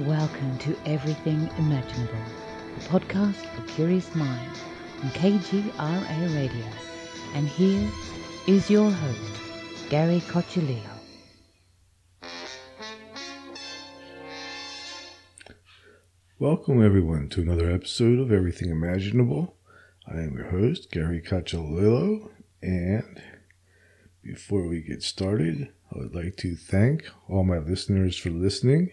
Welcome to Everything Imaginable, the podcast for curious minds on KGRA Radio. And here is your host, Gary Cacciolillo. Welcome, everyone, to another episode of Everything Imaginable. I am your host, Gary Cacciolillo, and before we get started, I would like to thank all my listeners for listening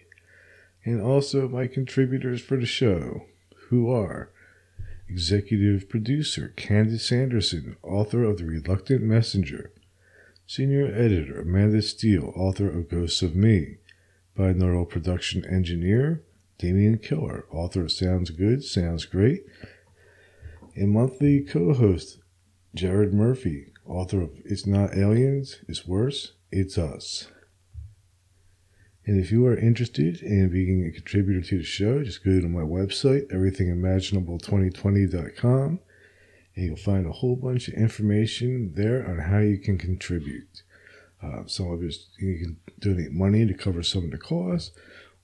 and also my contributors for the show, who are executive producer Candace Anderson, author of The Reluctant Messenger, senior editor Amanda Steele, author of Ghosts of Me, binaural production engineer Damian Killer, author of Sounds Good, Sounds Great, and monthly co host Jared Murphy, author of It's Not Aliens, It's Worse, It's Us. And if you are interested in being a contributor to the show, just go to my website, everythingimaginable2020.com, and you'll find a whole bunch of information there on how you can contribute. Uh, some of it, you can donate money to cover some of the costs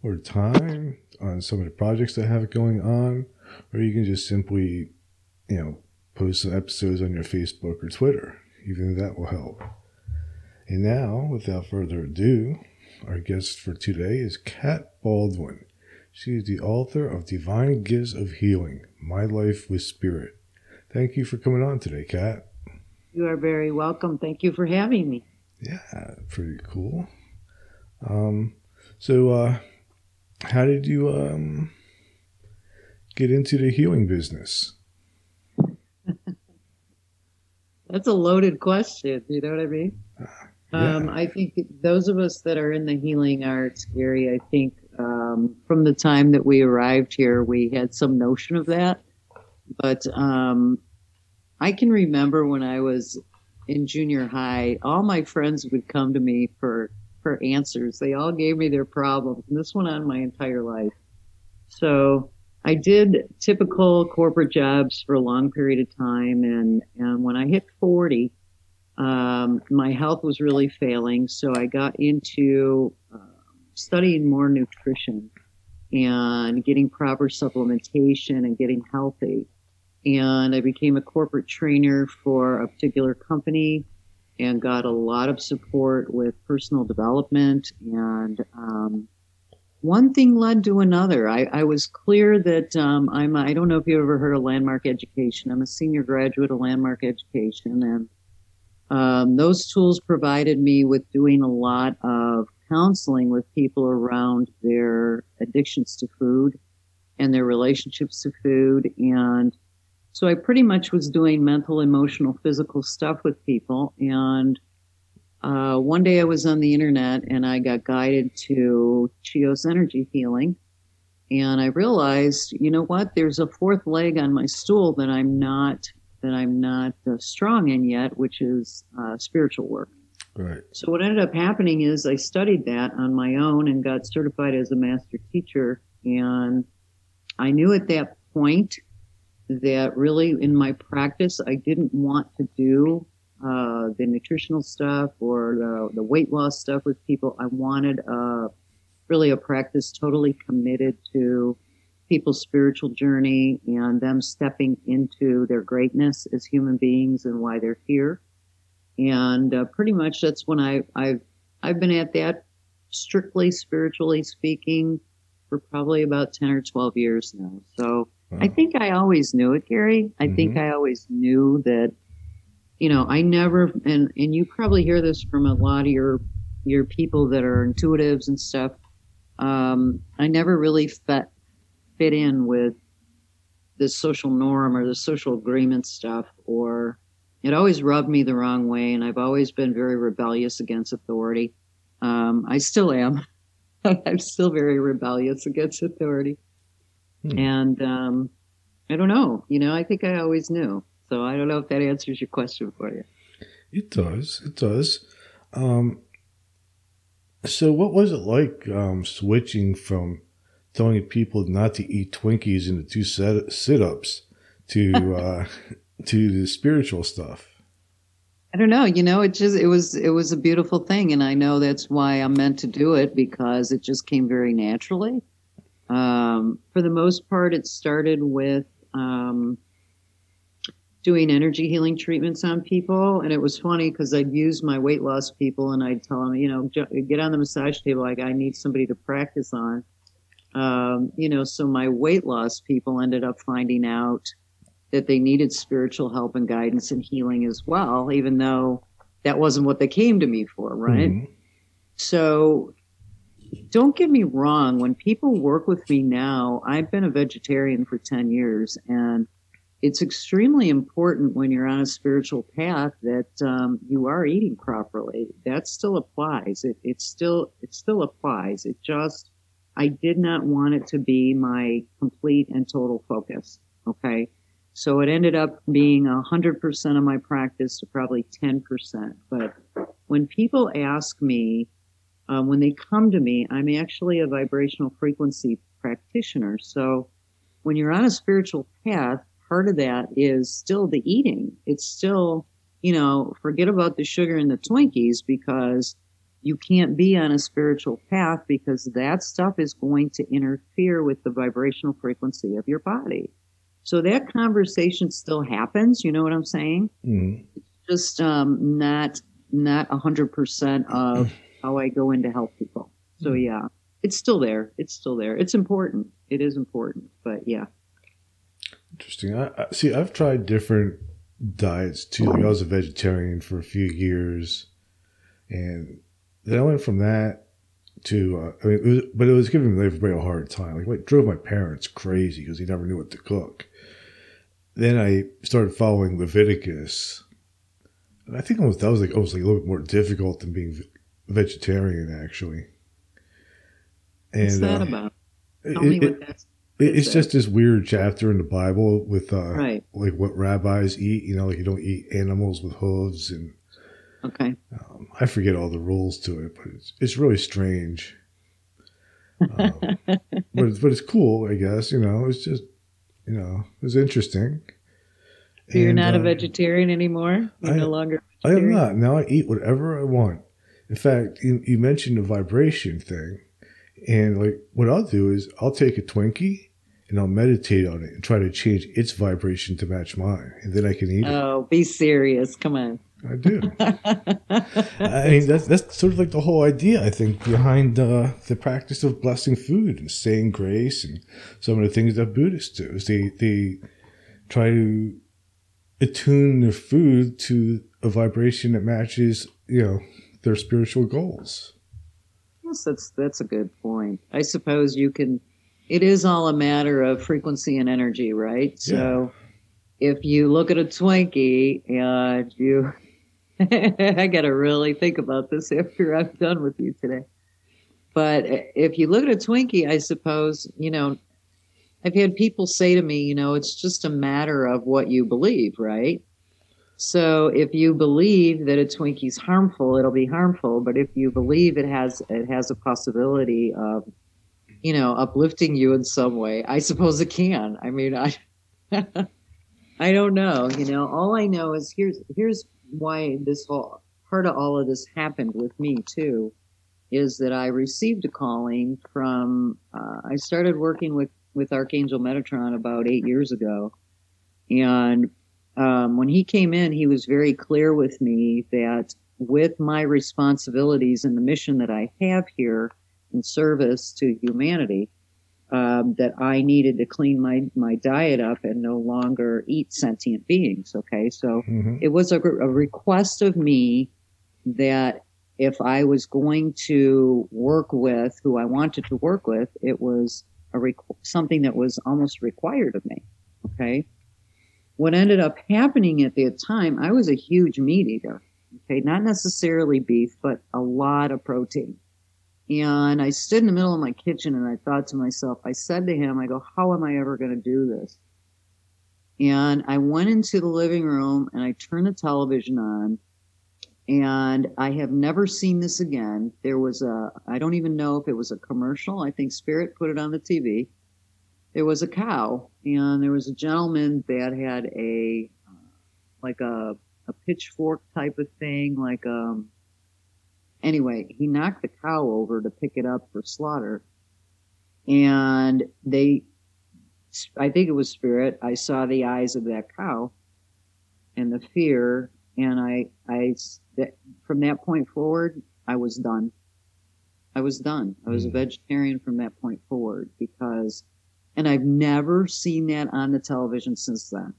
or time on some of the projects that have going on, or you can just simply, you know, post some episodes on your Facebook or Twitter. Even that will help. And now, without further ado, our guest for today is Kat Baldwin. She is the author of Divine Gifts of Healing My Life with Spirit. Thank you for coming on today, Kat. You are very welcome. Thank you for having me. Yeah, pretty cool. Um, so, uh, how did you um, get into the healing business? That's a loaded question. You know what I mean? Uh, yeah. um, I think those of us that are in the healing arts, Gary, I think um, from the time that we arrived here, we had some notion of that. But um, I can remember when I was in junior high, all my friends would come to me for for answers. They all gave me their problems, and this went on my entire life. So I did typical corporate jobs for a long period of time, and and when I hit forty, um, my health was really failing. So I got into uh, studying more nutrition and getting proper supplementation and getting healthy. And I became a corporate trainer for a particular company and got a lot of support with personal development. And um, one thing led to another. I, I was clear that um, I'm, I don't know if you ever heard of landmark education. I'm a senior graduate of landmark education. And um, those tools provided me with doing a lot of counseling with people around their addictions to food and their relationships to food and so I pretty much was doing mental, emotional, physical stuff with people. And uh, one day I was on the internet and I got guided to Chios energy healing. And I realized, you know what? There's a fourth leg on my stool that I'm not that I'm not uh, strong in yet, which is uh, spiritual work. Right. So what ended up happening is I studied that on my own and got certified as a master teacher. And I knew at that point that really in my practice, I didn't want to do uh, the nutritional stuff or the, the weight loss stuff with people. I wanted uh, really a practice totally committed to people's spiritual journey and them stepping into their greatness as human beings and why they're here. And uh, pretty much that's when I, I've I've been at that strictly spiritually speaking for probably about ten or twelve years now. So I think I always knew it, Gary. I mm-hmm. think I always knew that, you know, I never, and, and you probably hear this from a lot of your, your people that are intuitives and stuff. Um, I never really fit, fit in with the social norm or the social agreement stuff, or it always rubbed me the wrong way. And I've always been very rebellious against authority. Um, I still am. I'm still very rebellious against authority. Hmm. And um, I don't know. You know, I think I always knew. So I don't know if that answers your question for you. It does. It does. Um, so, what was it like um, switching from telling people not to eat Twinkies and the two sit ups to uh, to the spiritual stuff? I don't know. You know, it just it was it was a beautiful thing, and I know that's why I'm meant to do it because it just came very naturally. Um, for the most part, it started with um, doing energy healing treatments on people. And it was funny because I'd use my weight loss people and I'd tell them, you know, get on the massage table. Like, I need somebody to practice on. Um, you know, so my weight loss people ended up finding out that they needed spiritual help and guidance and healing as well, even though that wasn't what they came to me for, right? Mm-hmm. So don't get me wrong. When people work with me now, I've been a vegetarian for 10 years and it's extremely important when you're on a spiritual path that um, you are eating properly. That still applies. It, it still it still applies. It just I did not want it to be my complete and total focus. Okay, so it ended up being a hundred percent of my practice to probably ten percent. But when people ask me, um, when they come to me, I'm actually a vibrational frequency practitioner. So when you're on a spiritual path part of that is still the eating. It's still, you know, forget about the sugar and the Twinkies because you can't be on a spiritual path because that stuff is going to interfere with the vibrational frequency of your body. So that conversation still happens. You know what I'm saying? Mm-hmm. It's just um, not not a hundred percent of how I go in to help people. So mm-hmm. yeah, it's still there. It's still there. It's important. It is important. But yeah. Interesting. I, I, see. I've tried different diets too. Like I was a vegetarian for a few years, and then I went from that to. Uh, I mean, it was, but it was giving everybody a hard time. Like, it drove my parents crazy because they never knew what to cook. Then I started following Leviticus, and I think almost that was like almost like a little bit more difficult than being vegetarian actually. And, What's that uh, about? Tell it, me what that's it's just this weird chapter in the Bible with uh, right. like what rabbis eat. You know, like you don't eat animals with hooves and. Okay. Um, I forget all the rules to it, but it's it's really strange. Um, but it's, but it's cool, I guess. You know, it's just you know it's interesting. So you're not uh, a vegetarian anymore. You're I, no longer. I am not now. I eat whatever I want. In fact, you, you mentioned the vibration thing, and like what I'll do is I'll take a Twinkie and I'll meditate on it and try to change its vibration to match mine, and then I can eat it. Oh, be serious! Come on. I do. I mean, that's that's sort of like the whole idea. I think behind uh, the practice of blessing food and saying grace and some of the things that Buddhists do is they they try to attune their food to a vibration that matches, you know, their spiritual goals. Yes, that's that's a good point. I suppose you can it is all a matter of frequency and energy, right? So yeah. if you look at a Twinkie and you, I got to really think about this after I'm done with you today. But if you look at a Twinkie, I suppose, you know, I've had people say to me, you know, it's just a matter of what you believe, right? So if you believe that a Twinkie's harmful, it'll be harmful. But if you believe it has it has a possibility of you know, uplifting you in some way. I suppose it can. I mean, I I don't know, you know. All I know is here's here's why this whole part of all of this happened with me too is that I received a calling from uh, I started working with with Archangel Metatron about 8 years ago. And um, when he came in, he was very clear with me that with my responsibilities and the mission that I have here, in service to humanity um, that I needed to clean my, my diet up and no longer eat sentient beings. Okay. So mm-hmm. it was a, a, request of me that if I was going to work with who I wanted to work with, it was a requ- something that was almost required of me. Okay. What ended up happening at the time, I was a huge meat eater. Okay. Not necessarily beef, but a lot of protein. And I stood in the middle of my kitchen and I thought to myself, I said to him, I go, how am I ever going to do this? And I went into the living room and I turned the television on and I have never seen this again. There was a, I don't even know if it was a commercial. I think Spirit put it on the TV. There was a cow and there was a gentleman that had a, like a, a pitchfork type of thing, like, um, Anyway, he knocked the cow over to pick it up for slaughter. and they, I think it was spirit. I saw the eyes of that cow, and the fear, and I, I, that, from that point forward, I was done. I was done. I was a hmm. vegetarian from that point forward because, and I've never seen that on the television since then.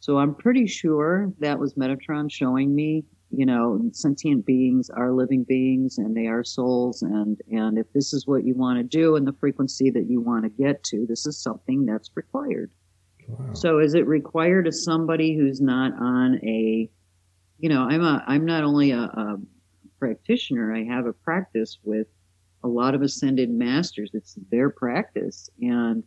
So I'm pretty sure that was Metatron showing me, you know, sentient beings are living beings and they are souls. And, and if this is what you want to do and the frequency that you want to get to, this is something that's required. Wow. So is it required of somebody who's not on a, you know, I'm a, I'm not only a, a practitioner, I have a practice with a lot of ascended masters. It's their practice. And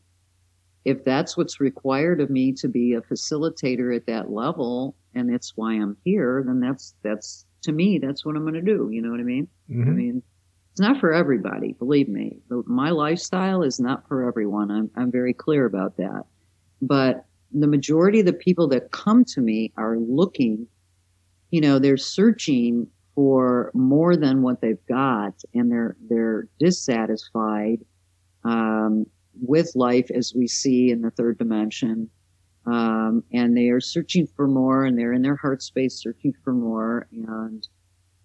if that's what's required of me to be a facilitator at that level, and that's why I'm here, then that's, that's, to me, that's what I'm going to do. You know what I mean? Mm-hmm. I mean, it's not for everybody, believe me. My lifestyle is not for everyone. I'm, I'm very clear about that. But the majority of the people that come to me are looking, you know, they're searching for more than what they've got and they're they're dissatisfied um, with life as we see in the third dimension. Um, and they are searching for more and they're in their heart space searching for more and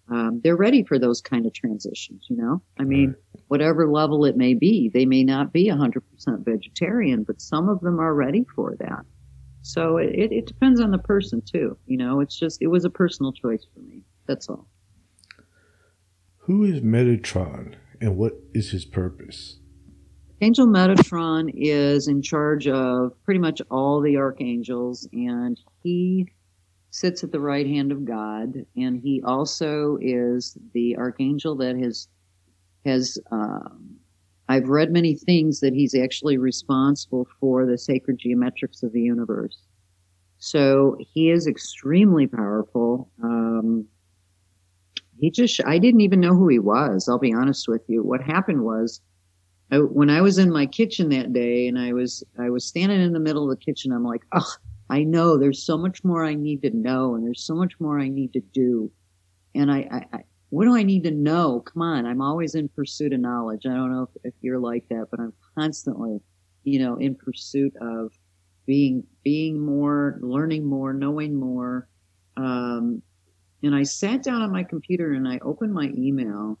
um, they're ready for those kind of transitions you know? I mean whatever level it may be they may not be 100% vegetarian but some of them are ready for that. So it, it depends on the person too you know? It's just it was a personal choice for me that's all. Who is Metatron and what is his purpose? Angel Metatron is in charge of pretty much all the archangels, and he sits at the right hand of God, and he also is the archangel that has has. Um, I've read many things that he's actually responsible for the sacred geometrics of the universe. So he is extremely powerful. Um, he just, I didn't even know who he was. I'll be honest with you. What happened was, I, when I was in my kitchen that day and I was, I was standing in the middle of the kitchen, I'm like, oh, I know there's so much more I need to know and there's so much more I need to do. And I, I, I what do I need to know? Come on. I'm always in pursuit of knowledge. I don't know if, if you're like that, but I'm constantly, you know, in pursuit of being, being more, learning more, knowing more, um, and I sat down on my computer and I opened my email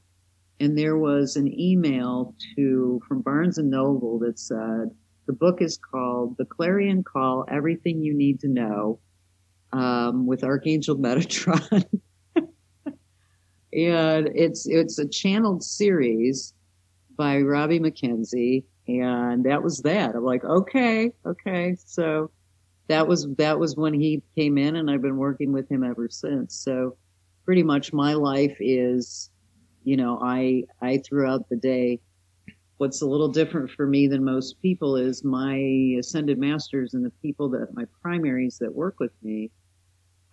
and there was an email to from Barnes and Noble that said the book is called The Clarion Call: Everything You Need to Know um, with Archangel Metatron. and it's it's a channeled series by Robbie McKenzie, and that was that. I'm like, okay, okay, so that was that was when he came in and I've been working with him ever since. So pretty much my life is, you know, I I throughout the day what's a little different for me than most people is my ascended masters and the people that my primaries that work with me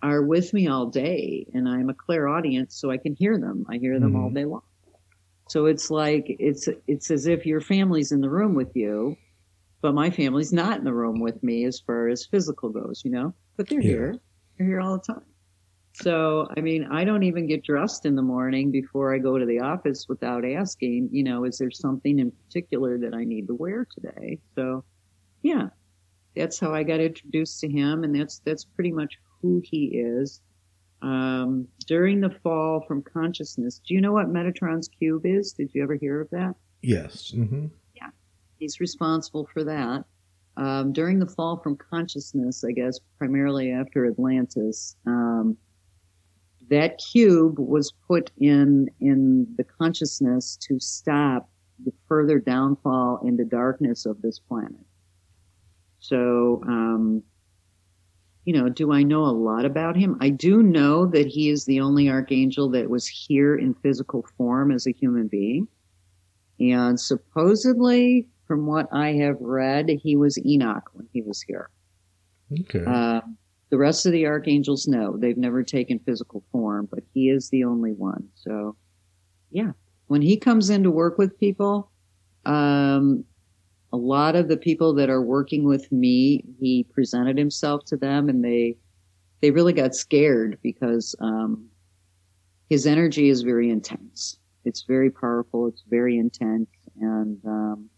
are with me all day and I'm a clairaudient so I can hear them. I hear them mm-hmm. all day long. So it's like it's it's as if your family's in the room with you but my family's not in the room with me as far as physical goes, you know. But they're yeah. here. They're here all the time. So, I mean, I don't even get dressed in the morning before I go to the office without asking, you know, is there something in particular that I need to wear today? So, yeah, that's how I got introduced to him, and that's that's pretty much who he is. Um, during the fall from consciousness, do you know what Metatron's cube is? Did you ever hear of that? Yes. Mm-hmm. He's responsible for that. Um, during the fall from consciousness, I guess primarily after Atlantis, um, that cube was put in in the consciousness to stop the further downfall into darkness of this planet. So, um, you know, do I know a lot about him? I do know that he is the only archangel that was here in physical form as a human being. And supposedly, from what I have read, he was Enoch when he was here. Okay. Uh, the rest of the archangels, no, they've never taken physical form, but he is the only one. So, yeah, when he comes in to work with people, um, a lot of the people that are working with me, he presented himself to them, and they they really got scared because um, his energy is very intense. It's very powerful. It's very intense, and um,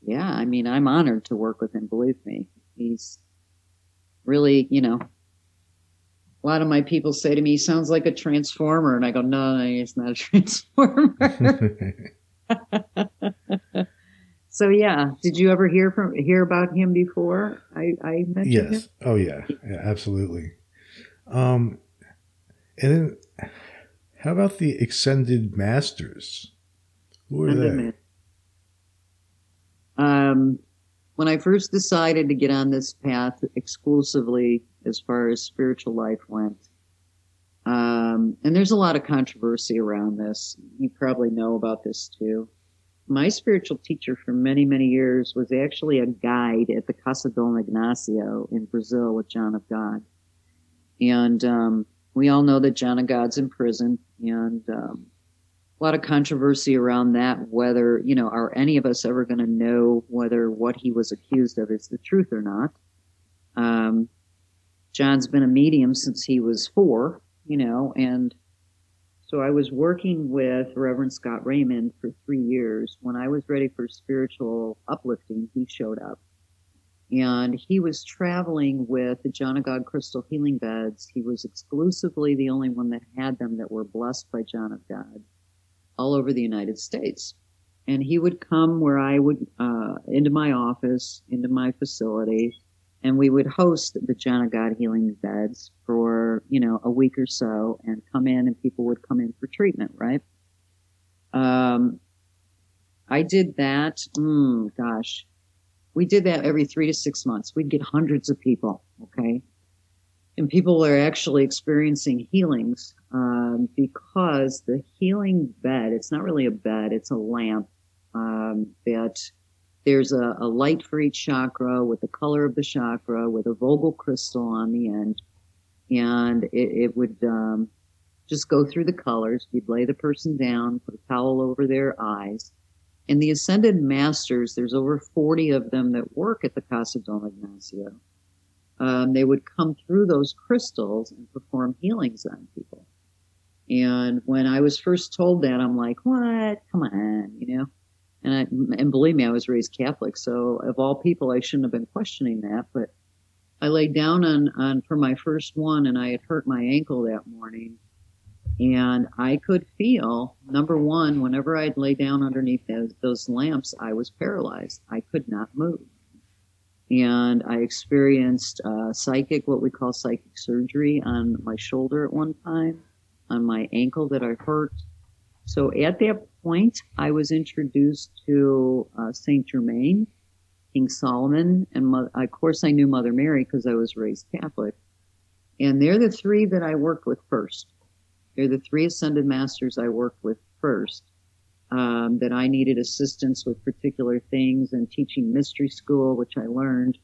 yeah, I mean, I'm honored to work with him. Believe me, he's really, you know, a lot of my people say to me, sounds like a transformer. And I go, no, no it's not a transformer. so yeah, did you ever hear from, hear about him before? I, I mentioned yes. Him? Oh yeah. yeah. Absolutely. Um, and then how about the Ascended Masters? Who are they? Um, when I first decided to get on this path exclusively as far as spiritual life went, um, and there's a lot of controversy around this. You probably know about this too. My spiritual teacher for many, many years was actually a guide at the Casa Dom Ignacio in Brazil with John of God. And um, we all know that John of God's in prison, and um, a lot of controversy around that. Whether you know, are any of us ever going to know whether what he was accused of is the truth or not? Um, John's been a medium since he was four, you know, and so I was working with Reverend Scott Raymond for three years. When I was ready for spiritual uplifting, he showed up. And he was traveling with the John of God crystal healing beds. He was exclusively the only one that had them that were blessed by John of God all over the United States. And he would come where I would, uh, into my office, into my facility, and we would host the John of God healing beds for, you know, a week or so and come in and people would come in for treatment, right? Um, I did that, mm, gosh, we did that every three to six months. We'd get hundreds of people, okay? And people are actually experiencing healings um, because the healing bed, it's not really a bed, it's a lamp um, that there's a, a, light for each chakra with the color of the chakra with a Vogel crystal on the end. And it, it would um, just go through the colors. You'd lay the person down, put a towel over their eyes, and the ascended masters, there's over 40 of them that work at the Casa Don Ignacio. Um, they would come through those crystals and perform healings on people. And when I was first told that, I'm like, what? Come on, you know? And I, and believe me, I was raised Catholic. So of all people, I shouldn't have been questioning that. But I laid down on, on for my first one and I had hurt my ankle that morning and I could feel, number one, whenever I'd lay down underneath those, those lamps, I was paralyzed. I could not move. And I experienced uh, psychic, what we call psychic surgery on my shoulder at one time, on my ankle that I hurt. So at that point, I was introduced to uh, Saint Germain, King Solomon, and of course I knew Mother Mary because I was raised Catholic. And they're the three that I worked with first. They're the three ascended masters I worked with first. Um, that I needed assistance with particular things and teaching mystery school, which I learned.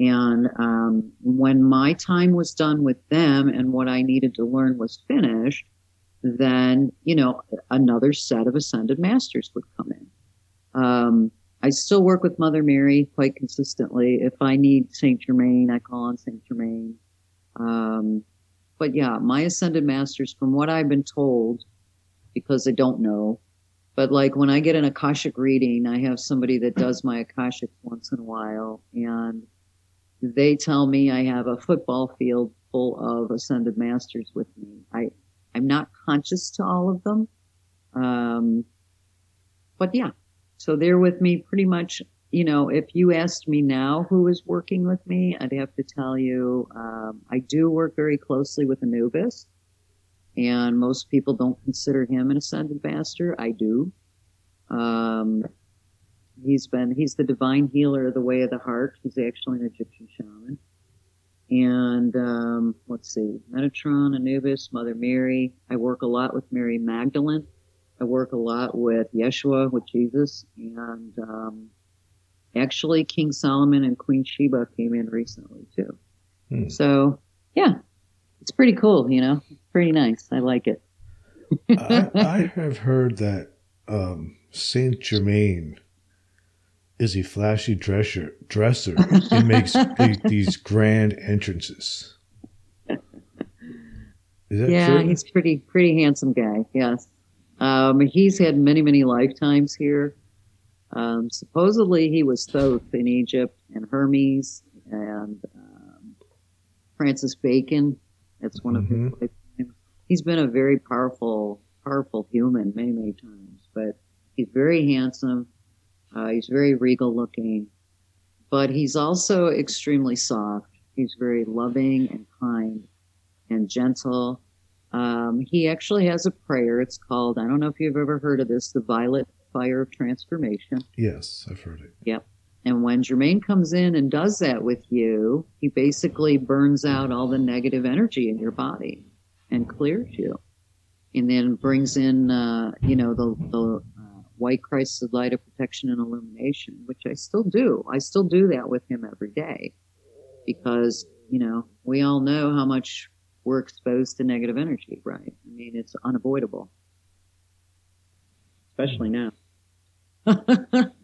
And um, when my time was done with them and what I needed to learn was finished, then you know another set of ascended masters would come in. Um, I still work with Mother Mary quite consistently. If I need Saint Germain, I call on Saint Germain. Um, but yeah, my ascended masters, from what I've been told, because I don't know, but like when I get an Akashic reading, I have somebody that does my Akashic once in a while, and they tell me I have a football field full of ascended masters with me. I, I'm not conscious to all of them. Um, but yeah, so they're with me pretty much you know, if you asked me now who is working with me, I'd have to tell you um, I do work very closely with Anubis, and most people don't consider him an ascended master. I do. Um, he's been he's the divine healer of the way of the heart. He's actually an Egyptian shaman. And um, let's see, Metatron, Anubis, Mother Mary. I work a lot with Mary Magdalene. I work a lot with Yeshua, with Jesus, and um, Actually, King Solomon and Queen Sheba came in recently too. Hmm. So, yeah, it's pretty cool, you know, pretty nice. I like it. I, I, have heard that um, Saint Germain is a flashy dresser. Dresser. He makes these grand entrances. yeah, true? he's pretty pretty handsome guy. Yes, um, he's had many many lifetimes here. Um, supposedly he was Thoth in Egypt and Hermes and um, Francis Bacon. That's one Mhm. of his lifetimes. He's been a very powerful, powerful human many, many times, but he's very handsome. Uh, he's very regal looking, but he's also extremely soft. He's very loving and kind and gentle. Um, he actually has a prayer. It's called, I don't know if you've ever heard of this, the Violet Fire of Transformation. Yes, I've heard it. And when Germain comes in and does that with you, he basically burns out all the negative energy in your body and clears you. And then brings in, uh, you know, the, the uh, white Christ, of light of protection and illumination, which I still do. I still do that with him every day because, you know, we all know how much we're exposed to negative energy, right? I mean, it's unavoidable, especially now.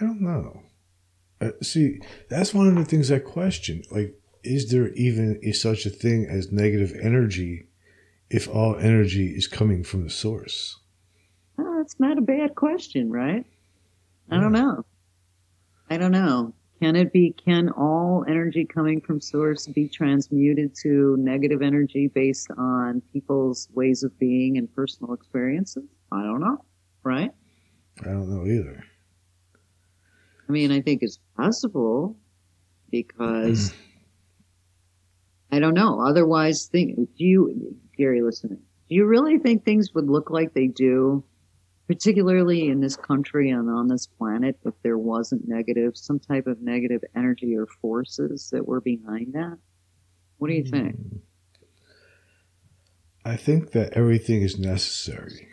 I don't know. Uh, see, that's one of the things I question. Like, is there even a, such a thing as negative energy if all energy is coming from the source? Well, that's not a bad question, right? I don't know. I don't know. Can it be, can all energy coming from source be transmuted to negative energy based on people's ways of being and personal experiences? I don't know, right? I don't know either. I mean, I think it's possible because mm-hmm. I don't know. Otherwise, think, do you, Gary, listening, do you really think things would look like they do, particularly in this country and on this planet, if there wasn't negative, some type of negative energy or forces that were behind that? What do you hmm. think? I think that everything is necessary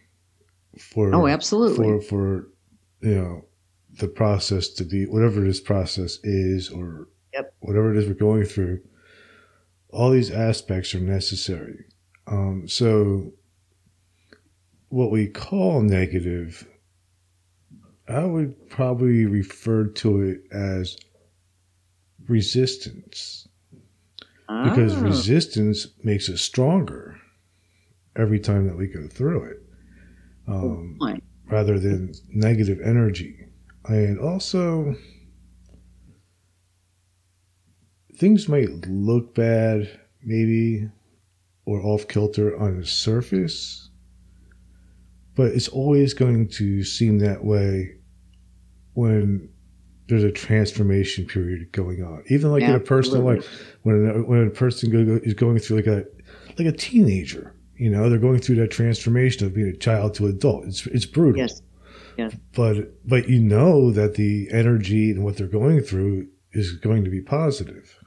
for Oh, absolutely. for for you know the process to be whatever this process is or Yep. whatever it is we're going through. All these aspects are necessary. Um, so what we call negative, I would probably refer to it as resistance because Ah, resistance makes us stronger every time that we go through it um, rather than negative energy and also things might look bad maybe or off kilter on the surface but it's always going to seem that way when there's a transformation period going on. Even like in a personal life when a, when a person go, go, is going through like a like a teenager you know they're going through that transformation of being a child to adult. It's it's brutal. Yes. But but you know that the energy and what they're going through is going to be positive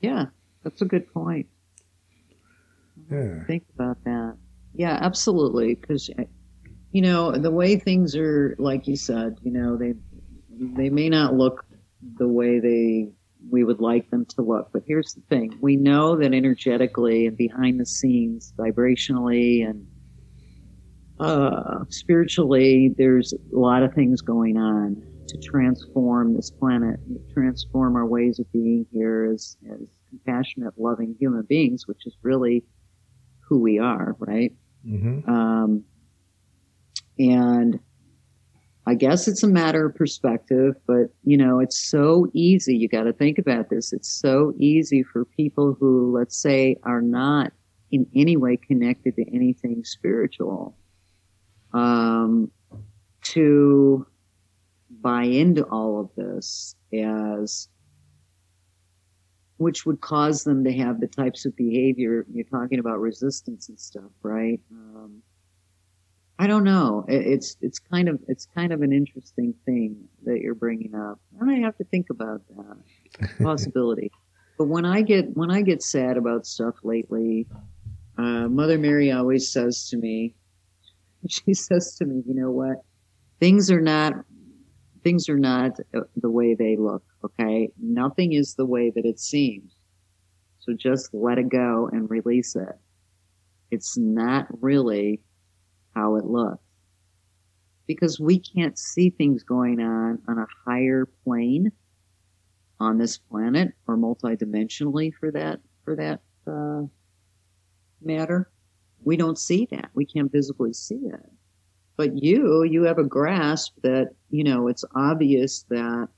Yeah, that's a good point. yeah think about that. Yeah, absolutely. Because eh, you know the way things are, like you said, you know they they may not look the way they we would like them to look. But here's the thing: we know that energetically and behind the scenes, vibrationally and uh, spiritually, there's a lot of things going on to transform this planet, transform our ways of being here as as compassionate, loving human beings, which is really who we are, right? hmm Um, and I guess it's a matter of perspective, but you know, it's so easy. You got to think about this. It's so easy for people who, let's say, are not in any way connected to anything spiritual, um, to buy into all of this as which would cause them to have the types of behavior you're talking about resistance and stuff right? Um, i don't know. It- it's it's kind of it's kind of an interesting thing that you're bringing up. And i have to think about that. Possibility. But when i get when i get sad about stuff lately uh, mother mary always says to me she says to me you know what? Things are not things are not uh, the way they look okay? Nothing is the way that it seems. So just let it go and release it. It's not really how it looks. Because we can't see things going on on a higher plane on this planet or multidimensionally for that for that uh, matter we don't see that we can't visibly see it but you, you have a grasp that, you know, it's obvious that,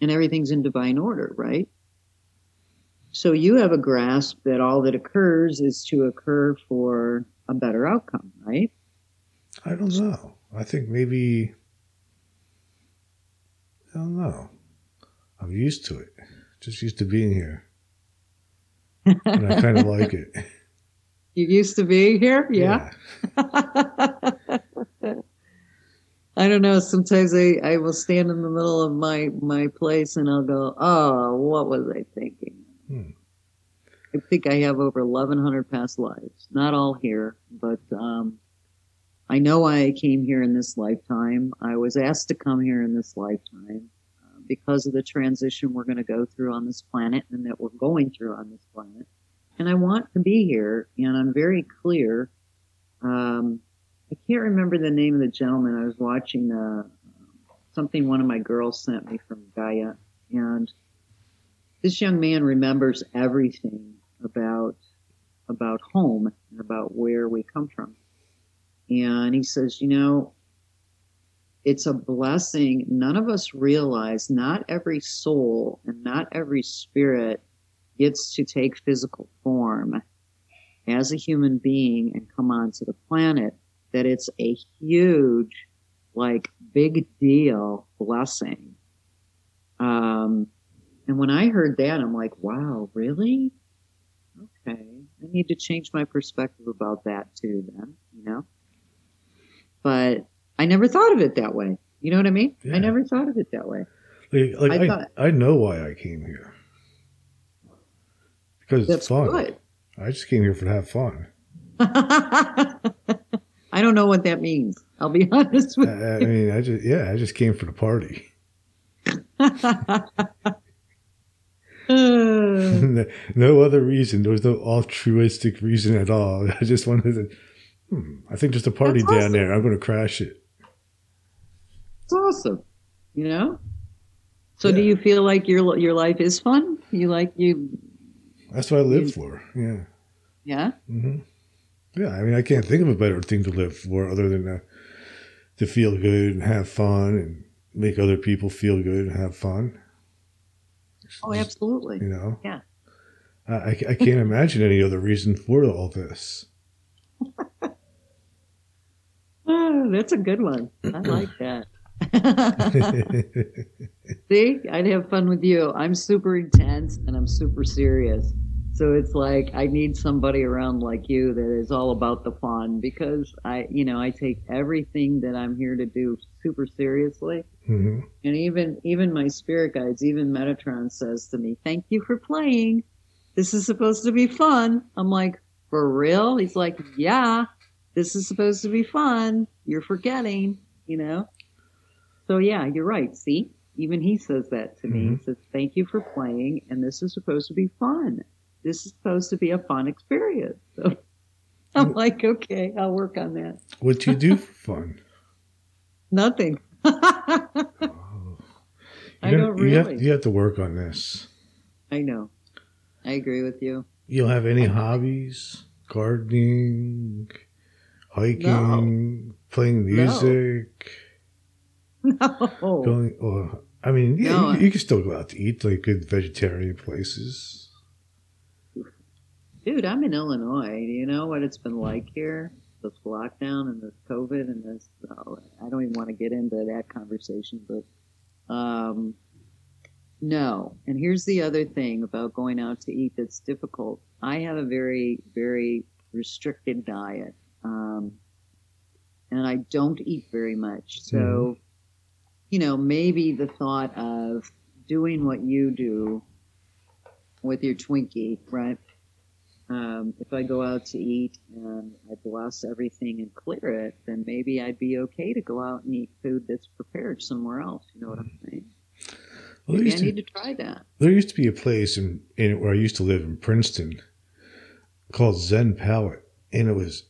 and everything's in divine order, right? So you have a grasp that all that occurs is to occur for a better outcome, right? I don't know. I think maybe, I don't know. I'm used to it. Just used to being here. and I kind of like it. You used to be here? Yeah. yeah. I don't know. Sometimes I, I will stand in the middle of my, my place and I'll go, oh, what was I thinking? Hmm. I think I have over 1,100 past lives. Not all here, but um, I know why I came here in this lifetime. I was asked to come here in this lifetime uh, because of the transition we're going to go through on this planet and that we're going through on this planet. And I want to be here, and I'm very clear. Um, I can't remember the name of the gentleman. I was watching uh, something one of my girls sent me from Gaia, and this young man remembers everything about about home and about where we come from. And he says, you know, it's a blessing. None of us realize not every soul and not every spirit gets to take physical form as a human being and come onto the planet, that it's a huge, like, big deal blessing. Um, and when I heard that, I'm like, wow, really? Okay. I need to change my perspective about that too, then, you know? But I never thought of it that way. You know what I mean? Yeah. I never thought of it that way. Like, like I, I, thought, I, know why I came here. Because it's fun. Good. I just came here for to have fun. I don't know what that means. I'll be honest with I, you. I mean, I just yeah, I just came for the party. no other reason. There was no altruistic reason at all. I just wanted to. Hmm, I think just a party That's down awesome. there. I'm going to crash it. It's awesome. You know. So, yeah. do you feel like your your life is fun? You like you? That's what I live for. Yeah. Yeah. Mm-hmm. Yeah. I mean, I can't think of a better thing to live for other than to, to feel good and have fun and make other people feel good and have fun. Oh, absolutely. You know? Yeah. I, I can't imagine any other reason for all this. oh, that's a good one. I like that. See, I'd have fun with you. I'm super intense and I'm super serious. So it's like I need somebody around like you that is all about the fun because I, you know, I take everything that I'm here to do super seriously. Mm-hmm. And even even my spirit guides, even Metatron says to me, "Thank you for playing. This is supposed to be fun." I'm like, "For real?" He's like, "Yeah, this is supposed to be fun. You're forgetting, you know." So yeah, you're right. See, even he says that to mm-hmm. me. He says, "Thank you for playing, and this is supposed to be fun." This is supposed to be a fun experience. So I'm like, okay, I'll work on that. What do you do for fun? Nothing. oh. I know, really. You have, you have, to work on this. I know. I agree with you. You don't have any I hobbies? Gardening, hiking, no. playing music? No. Going, well, I mean, yeah, no, you, you, can still go out to eat like good vegetarian places dude, I'm in Illinois. Do you know what it's been like here? This lockdown and this COVID and this. Oh, I don't even want to get into that conversation, but um, no. And here's the other thing about going out to eat that's difficult. I have a very, very restricted diet. Um, and I don't eat very much. So, mm. you know, maybe the thought of doing what you do with your Twinkie, right? Um, if I go out to eat and I bless everything and clear it, then maybe I'd be okay to go out and eat food that's prepared somewhere else. You know what I'm saying? Well, maybe I need to, to, try that. There used to be a place in, in where I used to live in Princeton called Zen Palate, and it was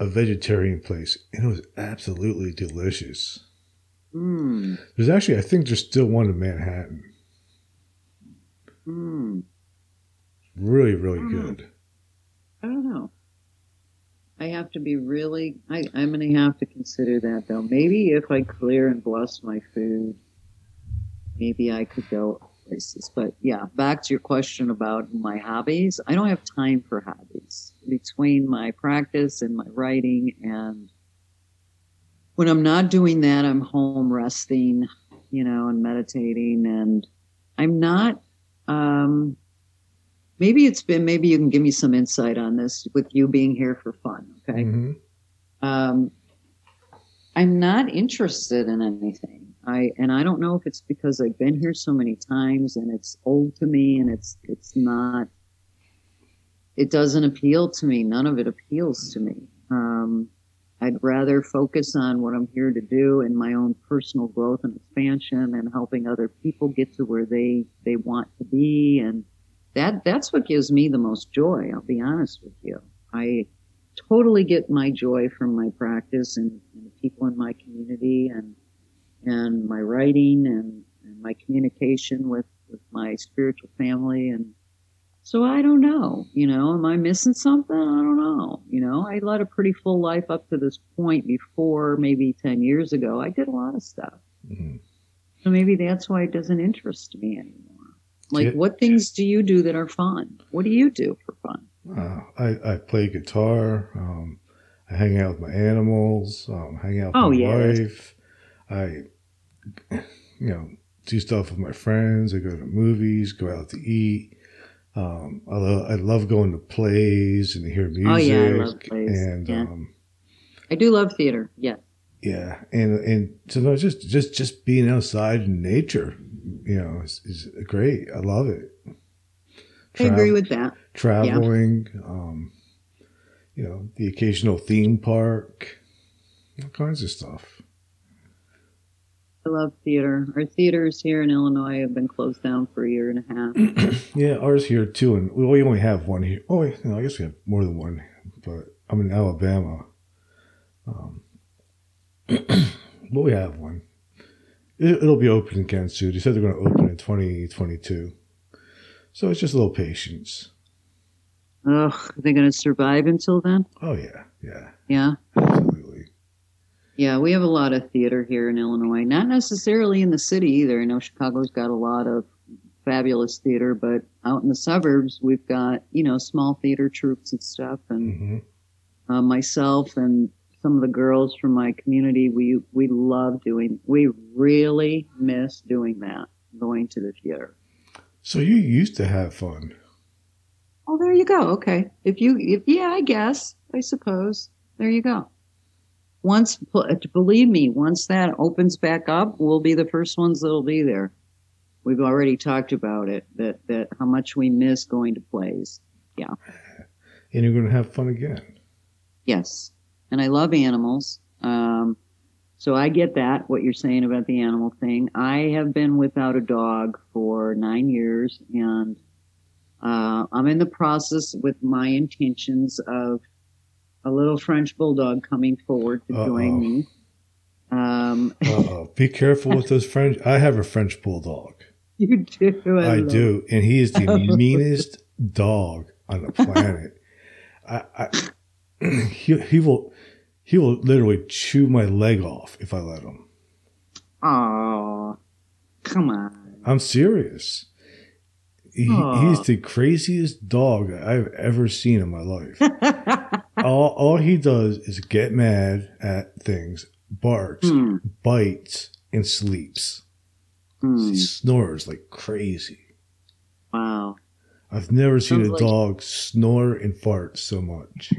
a vegetarian place, and it was absolutely delicious. Mm. There's actually, I think, there's still one in Manhattan. Mm. Really, really mm. good. I don't know. I have to be really. I, I'm going to have to consider that though. Maybe if I clear and bless my food, maybe I could go places. But yeah, back to your question about my hobbies. I don't have time for hobbies between my practice and my writing. And when I'm not doing that, I'm home resting, you know, and meditating. And I'm not, um, maybe it's been, maybe you can give me some insight on this with you being here for fun. Okay. hmm Um, I'm not interested in anything. I and I don't know if it's because I've been here so many times and it's old to me and it's it's not. It doesn't appeal to me. None of it appeals to me. Um, I'd rather focus on what I'm here to do and my own personal growth and expansion and helping other people get to where they they want to be and that that's what gives me the most joy. I'll be honest with you. I totally get my joy from my practice and, and the people in my community and and my writing and, and my communication with, with my spiritual family and so I don't know, you know, am I missing something? I don't know. You know, I led a pretty full life up to this point before maybe 10 years ago. I did a lot of stuff. hmm So maybe that's why it doesn't interest me anymore. Like, what things do you do that are fun? What do you do for fun? Uh, I, I play guitar. Um, I hang out with my animals. Um, hang out with Oh, my yeah, wife. I, you know, do stuff with my friends. I go to movies, go out to eat. Um, I, lo- I love going to plays and to hear music. Oh, yeah, I love plays, And yeah. um, I do love theater. Yeah. yeah, and and sometimes just just just being outside in nature, you know, is, is great. I love it. I agree with that. traveling, um, you know, the occasional theme park, all kinds of stuff. I love theater. Our theaters here in Illinois have been closed down for a year and a half. Yeah, ours here too, and we we only have one here. Oh, no, I guess we have more than one, but I'm in Alabama. Um, but we have one. It, it'll be open again soon. They said they're going to open in 2022. So it's just a little patience. Ugh, are they going to survive until then? Oh yeah, yeah, Yeah. absolutely. Yeah, we have a lot of theater here in Illinois. Not necessarily in the city either. I know Chicago's got a lot of fabulous theater, but out in the suburbs, we've got, you know, small theater troupes and stuff. And hmm uh, myself and some of the girls from my community, we, we love doing, we really miss doing that, going to the theater. So you used to have fun. Oh, there you go. Okay. If you, if, yeah, I guess, I suppose. There you go. Once, believe me, once that opens back up, we'll be the first ones that'll be there. We've already talked about it, that, that how much we miss going to plays. Yeah. And you're going to have fun again. Yes. And I love animals. Um, so I get that, what you're saying about the animal thing. I have been without a dog for nine years and, uh, I'm in the process with my intentions of a little French bulldog coming forward to Uh-oh. join me. Um, Uh-oh. Be careful with those French. I have a French bulldog. you do. I love- do, and he is the meanest dog on the planet. I, I he he will he will literally chew my leg off if I let him. Aw, come on. I'm serious. He, he's the craziest dog I've ever seen in my life. all all he does is get mad at things, barks, Hmm, bites, and sleeps. hmm. He snores like crazy. Wow. I've never seen a like- dog snore and fart so much.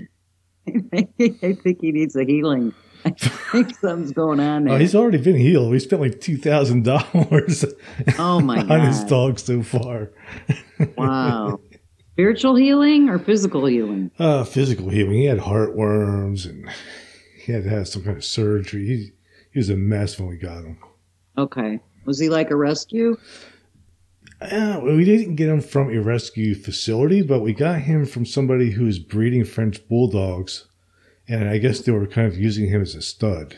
I think he needs a healing. I think something's going on there. Oh, he's already been healed. We spent like two thousand dollars Oh my on his God. dog so far. Wow. Spiritual healing or physical healing? Uh, physical healing. He had heartworms and he had to have some kind of surgery. He, he was a mess when we got him. Okay. Was he like a rescue? Uh, we didn't get him from a rescue facility, but we got him from somebody who was breeding French bulldogs, and I guess they were kind of using him as a stud.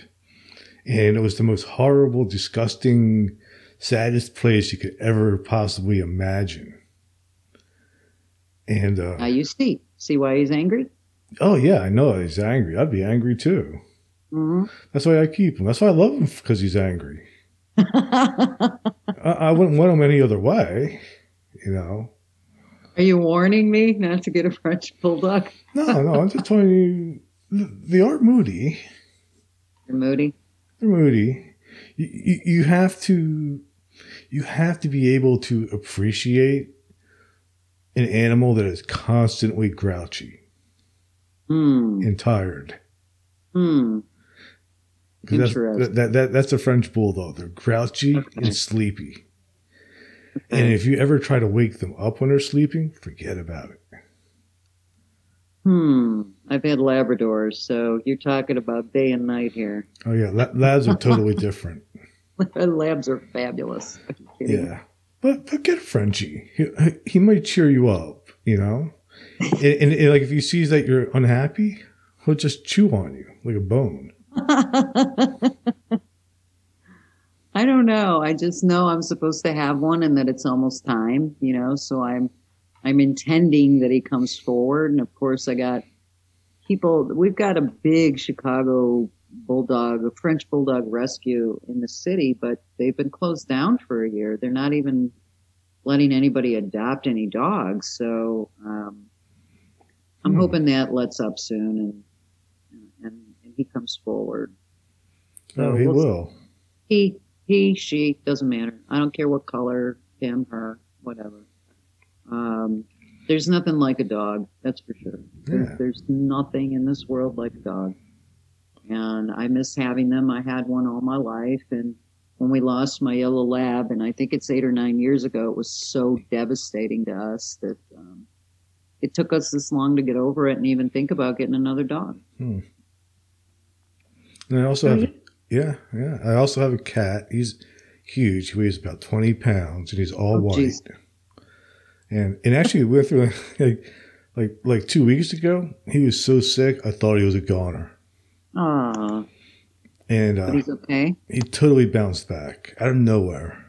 And it was the most horrible, disgusting, saddest place you could ever possibly imagine. And uh, Now you see. See why he's angry? Oh yeah, I know he's angry. I'd be angry too. hmm That's why I keep him. That's why I love him because he's angry. I, I wouldn't want them any other way. You know. Are you warning me not to get a French bulldog? No, no. I'm just telling you. They are moody. They're moody. They're moody. You, you, you have to. You have to be able to appreciate an animal that is constantly grouchy Hmm. and tired. Hmm. 'Cause that's, Interesting. that, that, that's a French bulldog. They're grouchy and sleepy. And if you ever try to wake them up when they're sleeping, forget about it. Hmm. I've had Labradors, so you're talking about day and night here. Oh yeah, la- labs are totally different. Labs are fabulous. Yeah, but but get Frenchie. He, he might cheer you up, you know. and, and, and, like if he sees that you're unhappy, he'll just chew on you like a bone. I don't know. I just know I'm supposed to have one and that it's almost time, you know, so I'm I'm intending that he comes forward and of course I got people we've got a big Chicago bulldog, a French bulldog rescue in the city, but they've been closed down for a year. They're not even letting anybody adopt any dogs. So um I'm Hmm. hoping that lets up soon and he comes forward. Oh, he we'll will. he, he, she, doesn't matter. I don't care what color, him, her, whatever. Um, there's nothing like a dog, that's for sure. There- Yeah. There's nothing in this world like a dog. And I miss having them. I had one all my life. And when we lost my yellow lab, and I think it's eight or nine years ago, it was so devastating to us that um, it took us this long to get over it and even think about getting another dog. And I also have, a, yeah, yeah. I also have a cat. He's huge. He weighs about twenty pounds, and he's all Oh, white. geez. And and actually, we went through like like like two weeks ago. He was so sick, I thought he was a goner, Aw, and uh, he's okay. he totally bounced back out of nowhere.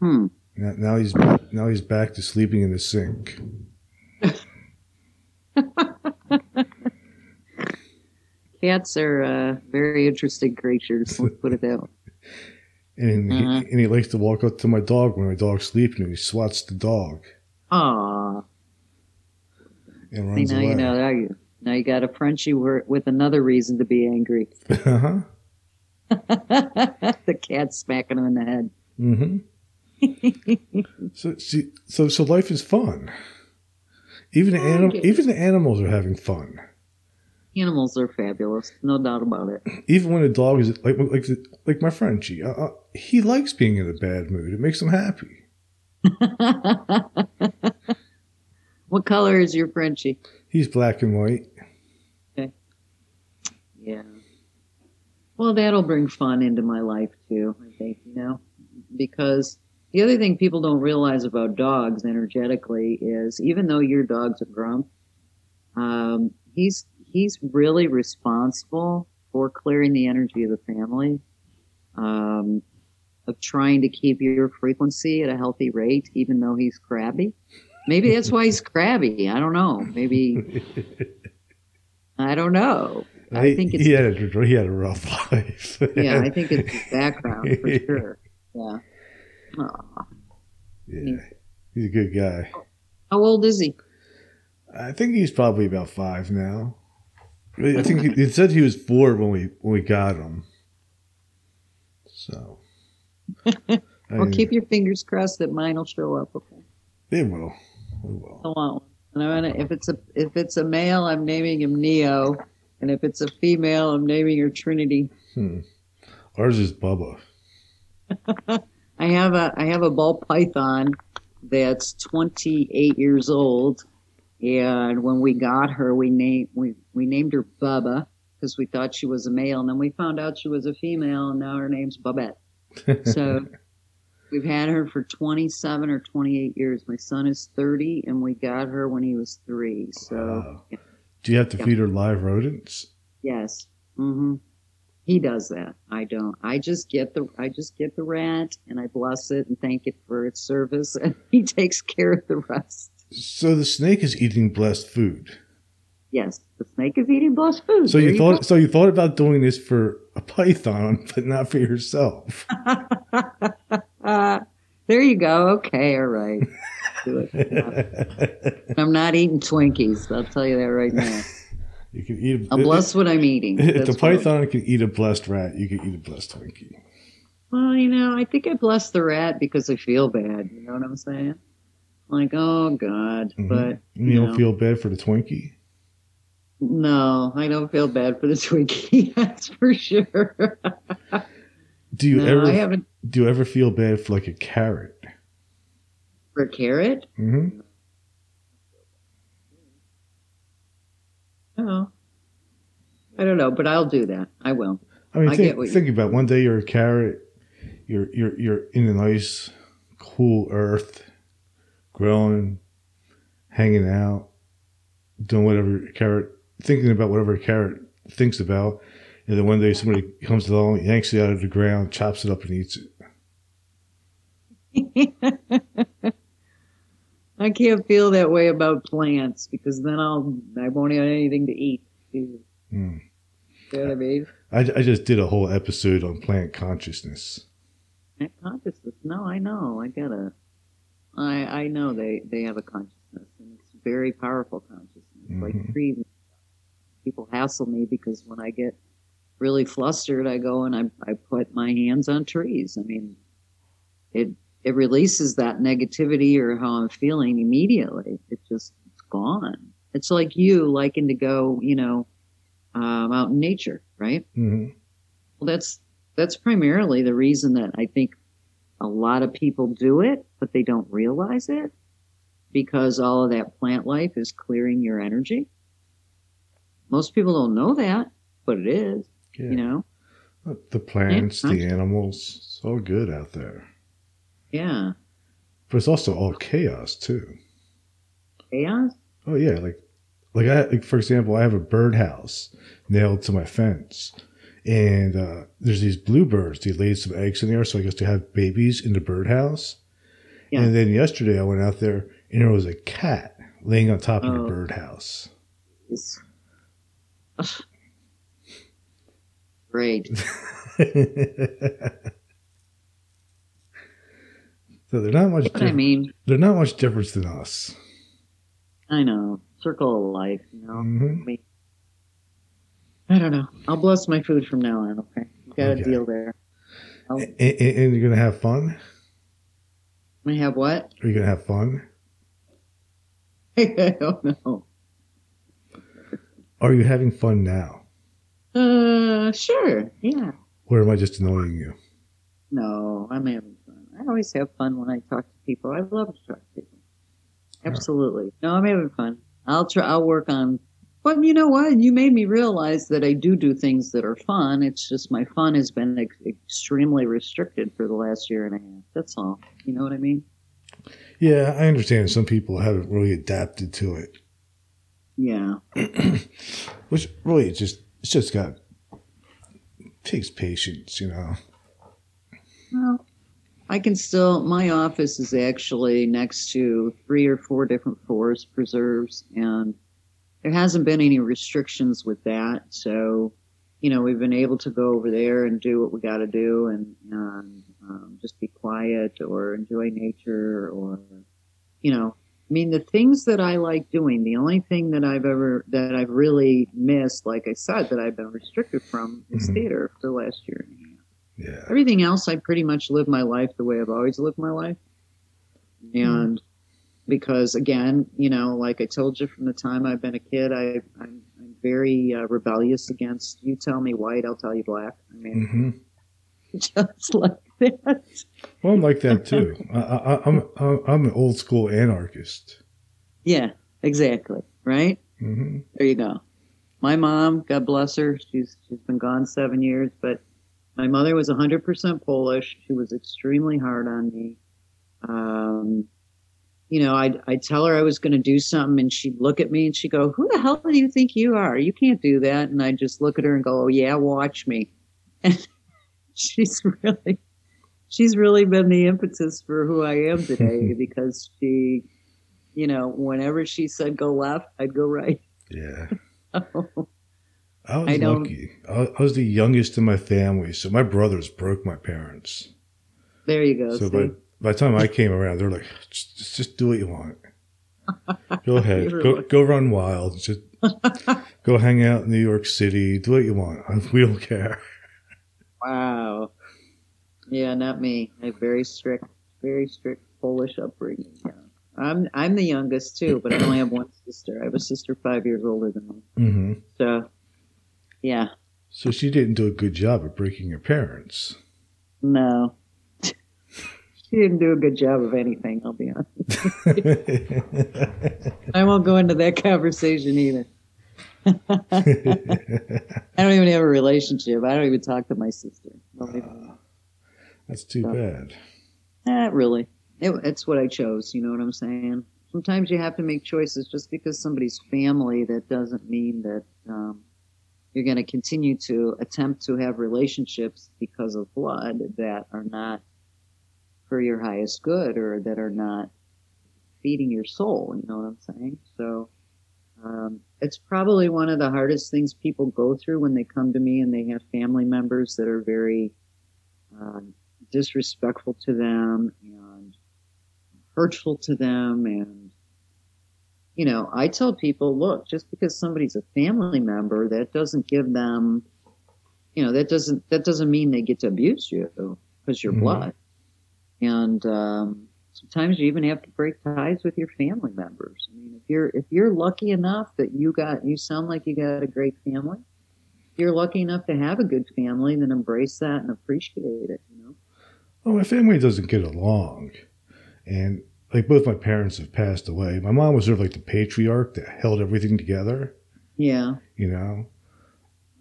Hmm. Now, now he's now he's back to sleeping in the sink. Cats are uh, very interesting creatures. Let's put it that way. And Uh-huh. he, and he likes to walk up to my dog when my dog's sleeping, and he swats the dog Aw, and see, runs now away. you know. Now you, now you got a Frenchie with another reason to be angry. uh-huh. the cat smacking him in the head. Mm-hmm. so see, so so life is fun. Even the anim- even the animals are having fun. Animals are fabulous, no doubt about it. Even when a dog is like like like my Frenchie, uh, uh, he likes being in a bad mood. It makes him happy. what color is your Frenchie? He's black and white. Okay. Yeah. Well, that'll bring fun into my life too, I think, you know, because the other thing people don't realize about dogs energetically is even though your dog's a grump, um, he's, he's really responsible for clearing the energy of the family, um, of trying to keep your frequency at a healthy rate, even though he's crabby. Maybe that's why he's crabby. I don't know. Maybe, I don't know. I think it's he had a he had a rough life. yeah, I think it's his background for sure. Yeah. Aw. yeah, he's a good guy. How old is he? I think he's probably about five now. I think he, it said he was four when we when we got him. So, Well, mean, keep your fingers crossed that mine will show up. Okay. they will. They will. I want. And gonna, if it's a if it's a male, I'm naming him Neo, and if it's a female, I'm naming her Trinity. Hmm. Ours is Bubba. I have a I have a ball python that's 28 years old, and when we got her, we named we we named her Bubba because we thought she was a male, and then we found out she was a female, and now her name's Babette. So we've had her for 27 or 28 years. My son is 30, and we got her when he was three. So Wow. Do you have to Yeah. feed her live rodents? yes, Mm-hmm. he does that. I don't. I just get the I just get the rat, and I bless it and thank it for its service, and he takes care of the rest. So the snake is eating blessed food. Yes, the snake is eating blessed food. So There you thought so you thought about doing this for a python, but not for yourself. Uh, there you go. Okay, all right. Do it. I'm not eating Twinkies. I'll tell you that right now. you can eat. I'm blessed what I'm eating. If the python can eat a blessed rat, you can eat a blessed Twinkie. Well, you know, I think I bless the rat because I feel bad. You know what I'm saying? Like, oh God, Mhm. but You, you don't know. feel bad for the Twinkie. No, I don't feel bad for the Twinkie. That's for sure. Do you no, ever I haven't do you ever feel bad for like a carrot? for a carrot. hmm No, I don't know, but I'll do that. I will. I mean, I think, get what you- think about it. one day you're a carrot, you're you're you're in a nice, cool earth, growing, hanging out, doing whatever a carrot, thinking about whatever a carrot thinks about, and then one day somebody comes along, yanks it out of the ground, chops it up, and eats it. I can't feel that way about plants because then I'll I won't have anything to eat. You Mm. know what I mean? I, I just did a whole episode on plant consciousness. That consciousness. No, I know. I get it. I I know they they have a consciousness and it's very powerful consciousness. Like Mhm. trees. People hassle me because when I get really flustered, I go and I I put my hands on trees. I mean, it it releases that negativity or how I'm feeling immediately. It just it's gone. It's like you liking to go, you know, um, out in nature, right? hmm Well, that's that's primarily the reason that I think a lot of people do it, but they don't realize it because all of that plant life is clearing your energy. Most people don't know that, but it is. Yeah. You know, The plants, Yeah, the animals, it's all good out there. yeah, But it's also all chaos too. chaos. Oh yeah, like like I like for example, I have a birdhouse nailed to my fence, and uh, there's these bluebirds. They laid some eggs in there, so I guess they have babies in the birdhouse. Yeah. And then yesterday I went out there and there was a cat laying on top of the Oh. birdhouse. It's-. Great. so they're not much. But I mean, they're not much different than us. I know. Circle of life, you know. Mhm. I mean, I don't know. I'll bless my food from now on. Okay, you got Okay. a deal there. And, and, and you're gonna have fun. I have what? Are you gonna have fun? I don't know. Are you having fun now? Uh, sure. Yeah. Or am I just annoying you? No, I'm having fun. I always have fun when I talk to people. I love to talk to people. Absolutely. No, I'm having fun. I'll try. I'll work on. But you know what? You made me realize that I do do things that are fun. It's just my fun has been ex- extremely restricted for the last year and a half. That's all. You know what I mean? Yeah, I understand. Some people haven't really adapted to it, Yeah. which really it's just it's just got takes patience, you know. Well, I can still. My office is actually next to three or four different forest preserves, and there hasn't been any restrictions with that. So, you know, we've been able to go over there and do what we got to do, and, and um, just be quiet or enjoy nature, or you know, I mean, the things that I like doing. The only thing that I've ever that I've really missed, like I said, that I've been restricted from is Mhm. theater for the last year and a half. Yeah. Everything else, I pretty much live my life the way I've always lived my life. And because, again, you know, like I told you from the time I've been a kid, I, I'm, I'm very uh, rebellious against you tell me white, I'll tell you black. I mean, hmm just like that. Well, I'm like that too. I, I, I'm I'm an old school anarchist. Yeah, exactly. Right? hmm There you go. My mom, God bless her, she's she's been gone seven years, but my mother was 100% Polish. She was extremely hard on me. Um, you know, I'd, I'd tell her I was going to do something, and she'd look at me and she'd go, "Who the hell do you think you are? You can't do that." And I'd just look at her and go, "Oh yeah, watch me." And she's really, she's really been the impetus for who I am today because she, you know, whenever she said go left, I'd go right. Yeah. Oh, I was I lucky. I, I was the youngest in my family, so my brothers broke my parents. there you go. So see? by, by the time I came around, they're like, just, just, just do what you want. Go ahead. Go, go run wild. Just go hang out in New York City. Do what you want. We don't care. Wow. Yeah, not me. I very strict, very strict Polish upbringing. Yeah. I'm I'm the youngest too, but I only have one sister. I have a sister five years older than me. hmm So, yeah, So she didn't do a good job of breaking her parents. no, she didn't do a good job of anything. I'll be honest. I won't go into that conversation either. I don't even have a relationship. I don't even talk to my sister. That's too bad. Not really. It, it's what I chose. You know what I'm saying? Sometimes you have to make choices just because somebody's family. That doesn't mean that um, you're going to continue to attempt to have relationships because of blood that are not for your highest good or that are not feeding your soul. You know what I'm saying? So um, it's probably one of the hardest things people go through when they come to me and they have family members that are very um, disrespectful to them and hurtful to them. And you know i tell people look just because somebody's a family member that doesn't give them you know that doesn't that doesn't mean they get to abuse you because you're Mhm. blood. And um, sometimes you even have to break ties with your family members. I mean if you're if you're lucky enough that you got you sound like you got a great family if you're lucky enough to have a good family then embrace that and appreciate it you know Well, my family doesn't get along. And like both my parents have passed away. My mom was sort of like the patriarch that held everything together, yeah you know?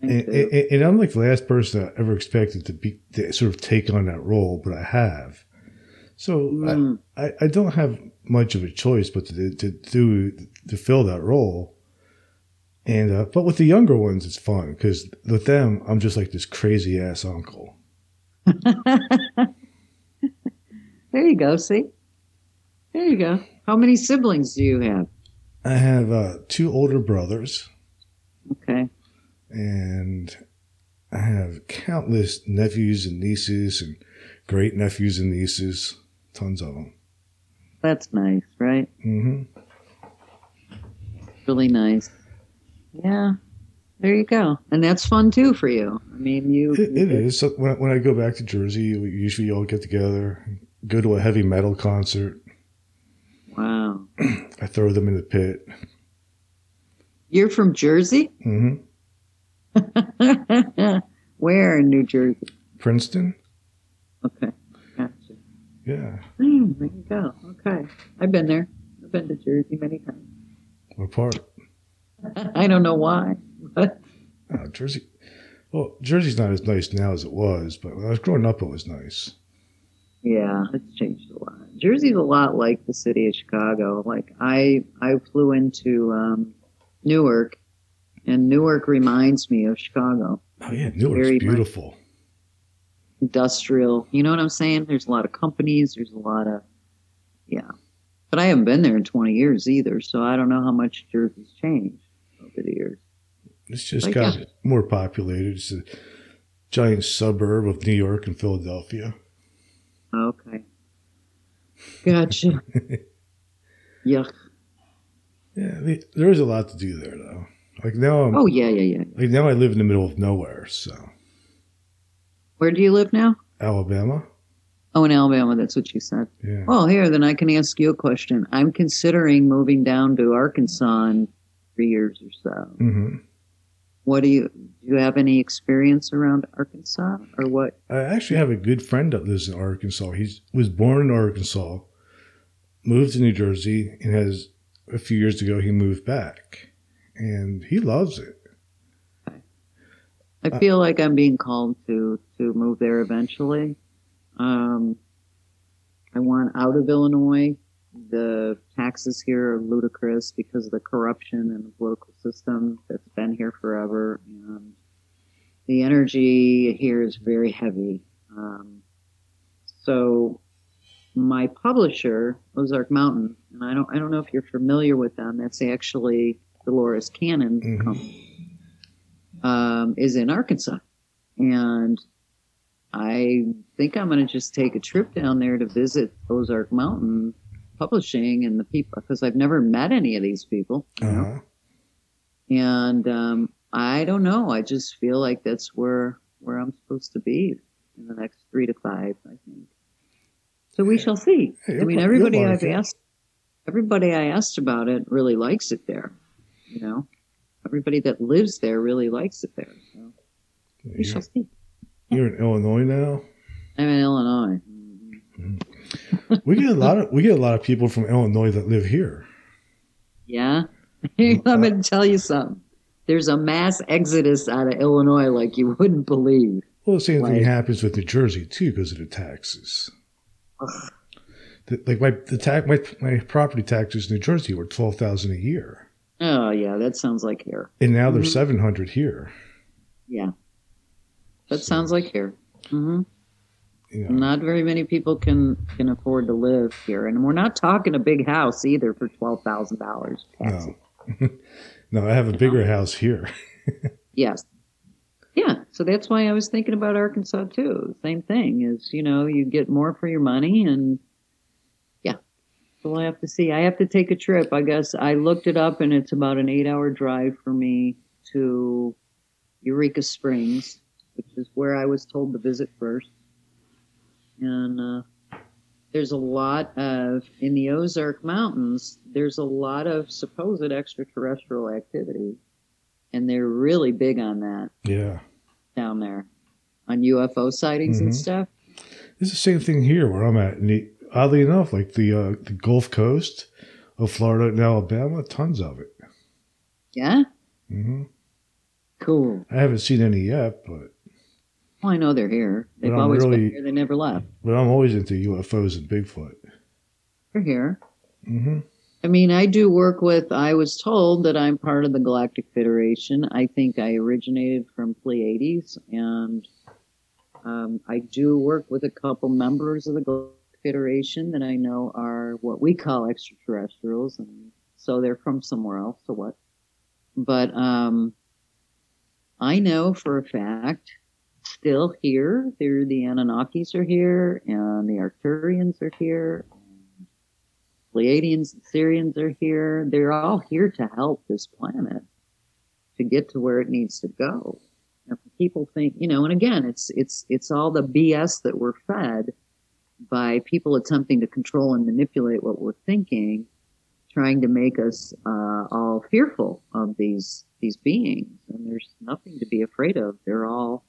And, and, and I'm like the last person I ever expected to be to sort of take on that role, but I have. So Mm. I, I, I don't have much of a choice but to, to do to fill that role. And uh, but with the younger ones, it's fun because with them, I'm just like this crazy ass uncle. there you go. See, there you go. How many siblings do you have? I have uh, two older brothers, Okay. and I have countless nephews and nieces, and great nephews and nieces, tons of them. That's nice, right? Mm hmm Really nice. Yeah. There you go. And that's fun too for you. I mean, you. It, it is. So when, when I go back to Jersey, we usually all get together, go to a heavy metal concert. Wow. I throw them in the pit. You're from Jersey? Mm-hmm. Where in New Jersey? Princeton. Okay. Gotcha. Yeah. Hmm, there you go. Okay. I've been there. I've been to Jersey many times. What part? I don't know why. But Oh, Jersey. Well, Jersey's not as nice now as it was, but when I was growing up, it was nice. Yeah, it's changed a lot. Jersey's a lot like the city of Chicago. Like I, I flew into um, Newark, and Newark reminds me of Chicago. Oh yeah, Newark's Very beautiful. Industrial, you know what I'm saying? There's a lot of companies. There's a lot of, yeah. But I haven't been there in 20 years either, so I don't know how much Jersey's changed over the years. It's just Like, got yeah. more populated. It's a giant suburb of New York and Philadelphia. Okay, gotcha. Yuck. Yeah, the, there is a lot to do there, though. Like now, I'm Oh yeah, yeah, yeah. like now I live in the middle of nowhere, so Where do you live now? Alabama. Oh, in Alabama. That's what you said. Yeah. Well, here, then I can ask you a question. I'm considering moving down to Arkansas in three years or so. hmm What do you, do you have any experience around Arkansas or what? I actually have a good friend that lives in Arkansas. He was born in Arkansas, moved to New Jersey, and has a few years ago he moved back, and he loves it. I feel like I'm being called to, to move there eventually. Um, I want out of Illinois. The taxes here are ludicrous because of the corruption in the political system that's been here forever. And the energy here is very heavy. Um, so my publisher, Ozark Mountain, and I don't, I don't know if you're familiar with them. That's actually Dolores Cannon Mhm. company, um, is in Arkansas, and I think I'm going to just take a trip down there to visit Ozark Mountain Publishing and the people because I've never met any of these people. Uh-huh. and um, I don't know. I just feel like that's where where I'm supposed to be in the next three to five. I think. So we shall see. Hey, I mean, everybody I've asked, everybody I asked about it really likes it there. You know, everybody that lives there really likes it there. So we shall see. you're in Illinois now. I'm in Illinois. We get a lot of we get a lot of people from Illinois that live here. Yeah, I'm going to tell you something. There's a mass exodus out of Illinois like you wouldn't believe. Well, the same thing happens with New Jersey too because of the taxes. Ugh. The, like my the tax my my property taxes in New Jersey were twelve thousand a year, Oh yeah, that sounds like here. and now they're Mhm. seven hundred here. Yeah, that sounds like here. hmm You know, Not very many people can can afford to live here, and we're not talking a big house either for twelve thousand dollars. no, no, I have a bigger house here. Yes. Yeah, so that's why I was thinking about Arkansas too. Same thing is, you know, you get more for your money, and yeah. So we'll have to see. I have to take a trip. I guess I looked it up, and it's about an eight-hour drive for me to Eureka Springs, which is where I was told to visit first. And uh, there's a lot of in the Ozark Mountains. There's a lot of supposed extraterrestrial activity, and they're really big on that Yeah, down there on UFO sightings and Mhm. stuff. it's the same thing here where I'm at. And the, oddly enough, like the uh, the Gulf Coast of Florida and Alabama, tons of it. Yeah, hmm cool. I haven't seen any yet, but Well, I know they're here. They've But always really- been here. They never left. but I'm always into UFOs and Bigfoot. They're here. Mm-hmm. I mean, I do work with. I was told that I'm part of the Galactic Federation. I think I originated from Pleiades, and um, I do work with a couple members of the Galactic Federation that I know are what we call extraterrestrials, and so they're from somewhere else. So what? But um, I know for a fact, still here, there the Anunnakis are here, and the Arcturians are here, Pleiadians and Sirians are here. They're all here to help this planet to get to where it needs to go. People think, you know, and again, it's it's it's all the BS that we're fed by people attempting to control and manipulate what we're thinking, trying to make us uh, all fearful of these these beings. And there's nothing to be afraid of. They're all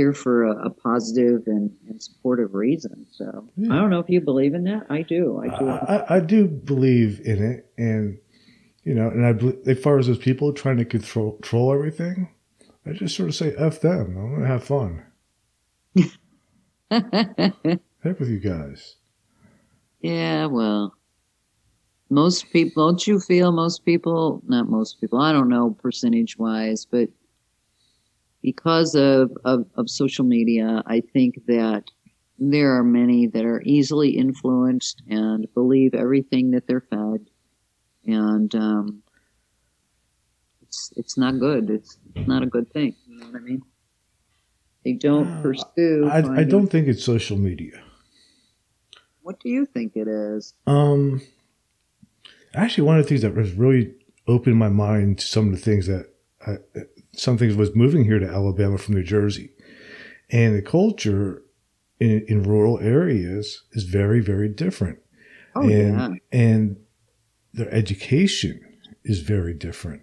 here for a, a positive and, and supportive reason. So Yeah. I don't know if you believe in that. I do. I do. I, I, I do believe in it, and you know, and I bel- as far as those people trying to control, control everything, I just sort of say f them. I'm gonna have fun. Heck with you guys. yeah, well, most people, don't you feel most people, not most people, I don't know percentage wise, but because of, of, of social media, I think that there are many that are easily influenced and believe everything that they're fed. And, um, it's, it's not good. It's not a good thing. You know what I mean? They don't pursue. I, I don't think it's social media. What do you think it is? Um, actually, one of the things that was really opened my mind to some of the things that I, some things was moving here to Alabama from New Jersey, and the culture in, in rural areas is very, very different. Oh, and yeah. and their education is very different,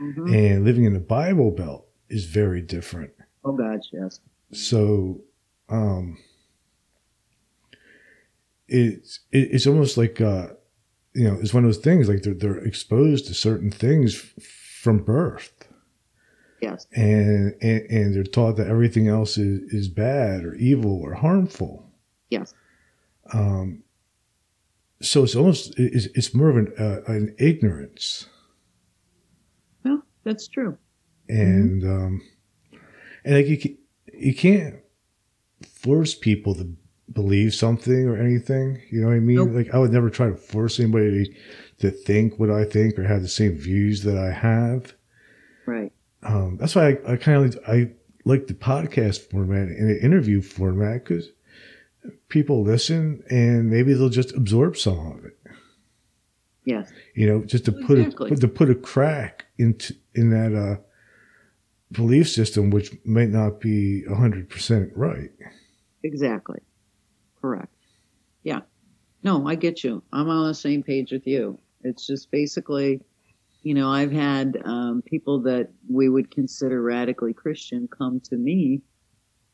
Mhm. and living in the Bible Belt is very different. Oh, God, yes. So, um, it's it's almost like uh, you know, it's one of those things like they're they're exposed to certain things f- from birth, Yes. and, and and they're taught that everything else is is bad or evil or harmful. Yes. Um, so it's almost it's, it's more of an uh, an ignorance, Well, that's true. and um, and like you ca- you can't force people to believe something or anything. You know what I mean? Nope. Like I would never try to force anybody to think what I think or have the same views that I have. Right. Um, that's why I, I kind of I like the podcast format and the interview format because people listen and maybe they'll just absorb some of it. Yes. You know, just to put Exactly. a, to put a crack into in that uh, belief system, which might not be hundred percent right. Exactly. Correct. Yeah. No, I get you. I'm on the same page with you. It's just basically, you know, I've had um, people that we would consider radically Christian come to me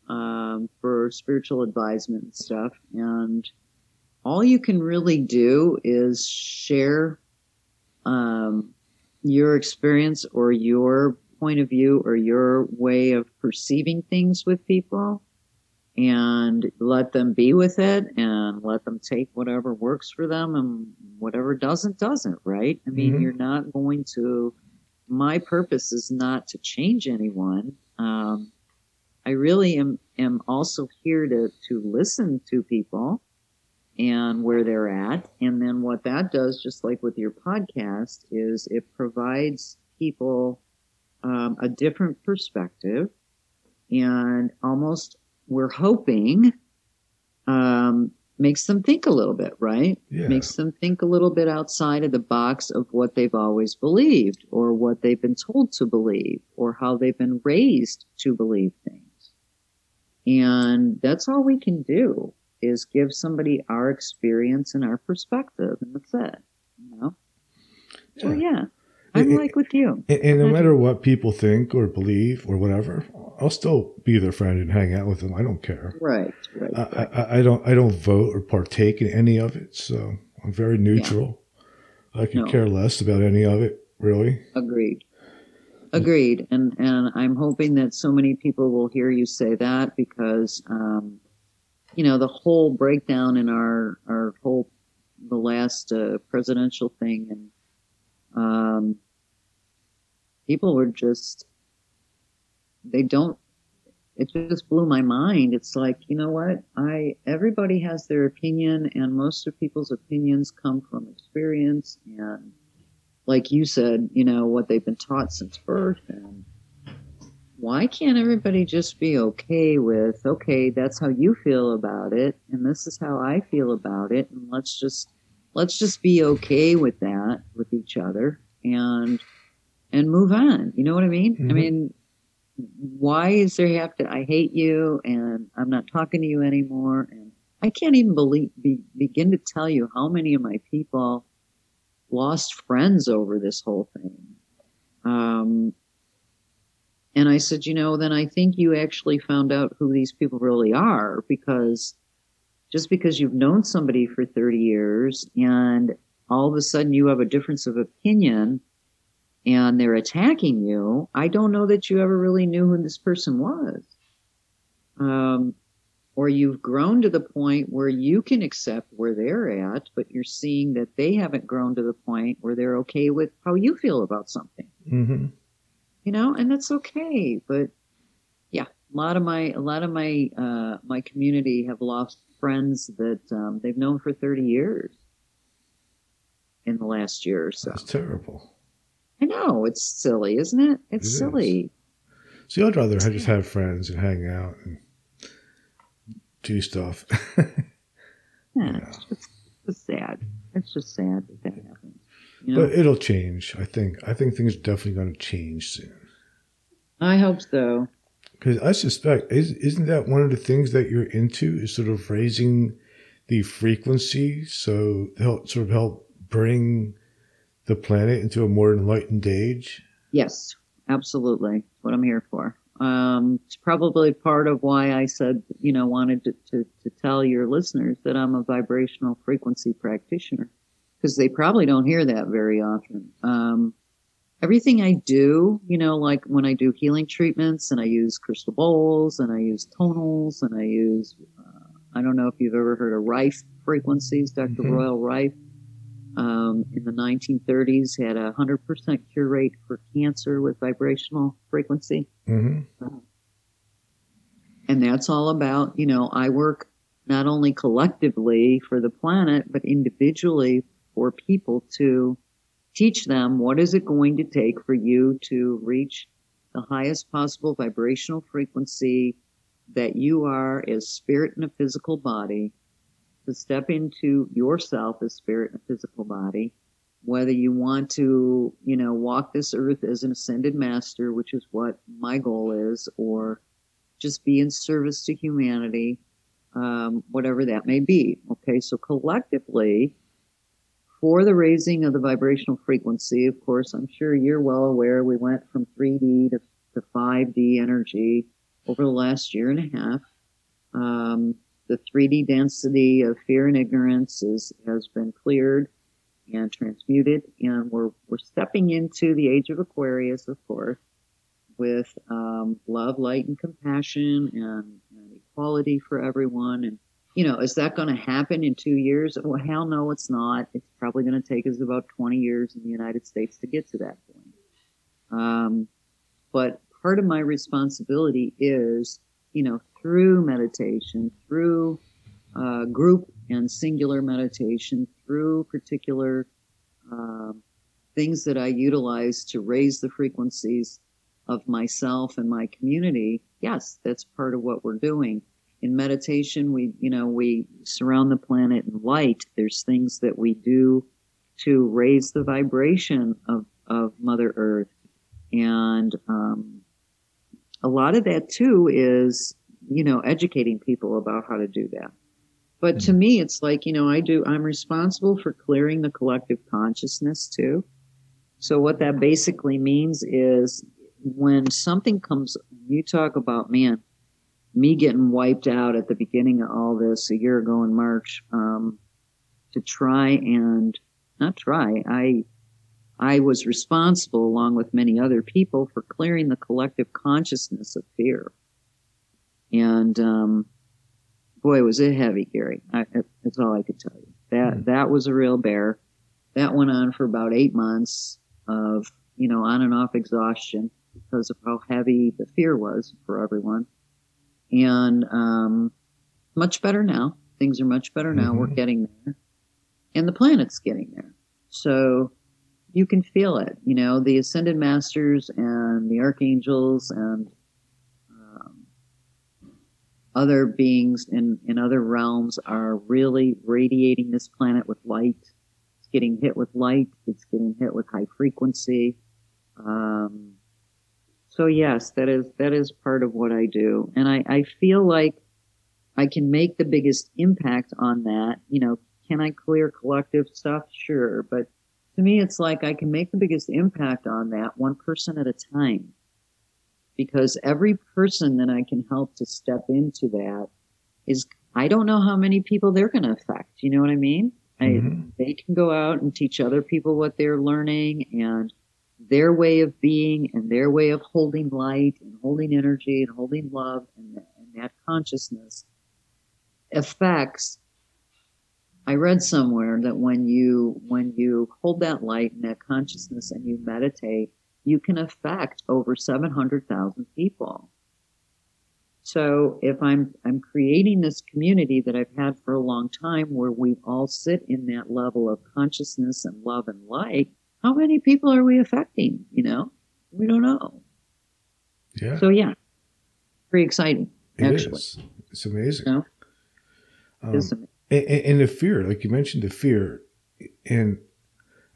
um, for spiritual advisement and stuff. And all you can really do is share um, your experience or your point of view or your way of perceiving things with people and let them be with it and let them take whatever works for them and whatever doesn't doesn't right? I mean Mhm. you're not going to my purpose is not to change anyone. Um, i really am am also here to to listen to people and where they're at. And then what that does just like with your podcast is it provides people um, a different perspective and almost we're hoping um, makes them think a little bit, right? Yeah. Makes them think a little bit outside of the box of what they've always believed or what they've been told to believe or how they've been raised to believe things. And that's all we can do is give somebody our experience and our perspective, and that's it. You know? So Yeah. Yeah, I'm like with you. And, and no matter what people think or believe or whatever, I'll still be their friend and hang out with them. I don't care. Right, right. I, right. I, I don't I don't vote or partake in any of it, so I'm very neutral. I could No. care less about any of it, really. Agreed. Agreed. And and I'm hoping that so many people will hear you say that because um, you know the whole breakdown in our our whole the last uh, presidential thing and um, people were just they don't it just blew my mind. It's like you know what? I everybody has their opinion and most of people's opinions come from experience and like you said you know what they've been taught since birth and why can't everybody just be okay with okay that's how you feel about it and this is how i feel about it and let's just let's just be okay with that with each other and and move on. You know what i mean? I Mhm. mean why is there have to i hate you and i'm not talking to you anymore and i can't even believe be, begin to tell you how many of my people lost friends over this whole thing. Um, and i said you know then i think you actually found out who these people really are because just because you've known somebody for 30 years and all of a sudden you have a difference of opinion and they're attacking you, I don't know that you ever really knew who this person was. Um, or you've grown to the point where you can accept where they're at, but you're seeing that they haven't grown to the point where they're okay with how you feel about something, hmm you know, and that's okay. But a lot of my, a lot of my, uh, my community have lost friends that, um, they've known for 30 years in the last year or so. That's terrible. I know it's silly, isn't it? It's It is. silly. See, I'd rather just have friends and hang out and do stuff. Yeah, Yeah. it's just it's sad. It's just sad that that happens. You know? but it'll change. I think. I think things are definitely going to change soon. I hope so. Because I suspect, is, isn't that one of the things that you're into? Is sort of raising the frequency so help sort of help bring the planet into a more enlightened age. Yes, absolutely. What I'm here for. Um, it's probably part of why I said, you know, wanted to, to, to tell your listeners that I'm a vibrational frequency practitioner because they probably don't hear that very often. Um, everything I do, you know, like when I do healing treatments and I use crystal bowls and I use tonals and I use, uh, I don't know if you've ever heard of Rife frequencies, doctor Mhm. Royal Rife. Um, in the 1930s, had a 100% cure rate for cancer with vibrational frequency hmm and that's all about you know i work not only collectively for the planet, but individually for people to teach them what is it going to take for you to reach the highest possible vibrational frequency that you are as spirit in a physical body to step into yourself as spirit in a physical body whether you want to you know walk this earth as an ascended master which is what my goal is or just be in service to humanity um, whatever that may be. Okay so collectively for the raising of the vibrational frequency of course i'm sure you're well aware we went from 3d to, to 5d energy over the last year and a half um, the 3D density of fear and ignorance is, has been cleared and transmuted, and we're, we're stepping into the age of Aquarius, of course, with um, love, light, and compassion and, and equality for everyone. And, you know, is that going to happen in two years? Well, hell no, it's not. It's probably going to take us about 20 years in the United States to get to that point. Um, but part of my responsibility is, you know, through meditation, through uh, group and singular meditation, through particular uh, things that I utilize to raise the frequencies of myself and my community, yes, that's part of what we're doing. In meditation, we, you know, we surround the planet in light. There's things that we do to raise the vibration of, of Mother Earth. And um, a lot of that too is you know, educating people about how to do that. But to me, it's like, you know, I do, I'm responsible for clearing the collective consciousness too. So what that basically means is when something comes, you talk about, man, me getting wiped out at the beginning of all this a year ago in March, um, to try and not try, I, I was responsible along with many other people for clearing the collective consciousness of fear. And um, boy, was it heavy, Gary. I, that's all I could tell you. That mm. that was a real bear. That went on for about eight months of you know on and off exhaustion because of how heavy the fear was for everyone. And um, much better now. Things are much better now. Mm-hmm. We're getting there, and the planet's getting there. So you can feel it. You know, the ascended masters and the archangels and other beings in, in other realms are really radiating this planet with light. It's getting hit with light. It's getting hit with high frequency. Um, so yes, that is, that is part of what I do. And I, I feel like I can make the biggest impact on that. You know, can I clear collective stuff? Sure. But to me, it's like I can make the biggest impact on that one person at a time because every person that I can help to step into that is, I don't know how many people they're going to affect. You know what I mean? Mm-hmm. I, they can go out and teach other people what they're learning and their way of being and their way of holding light and holding energy and holding love and, and that consciousness affects I read somewhere that when you when you hold that light and that consciousness and you meditate, you can affect over 700,000 people. So if I'm, I'm creating this community that I've had for a long time where we all sit in that level of consciousness and love and light, how many people are we affecting? You know, we don't know. Yeah. So yeah, pretty exciting. It actually. is. It's amazing. You know? um, amazing. And, and the fear, like you mentioned, the fear, and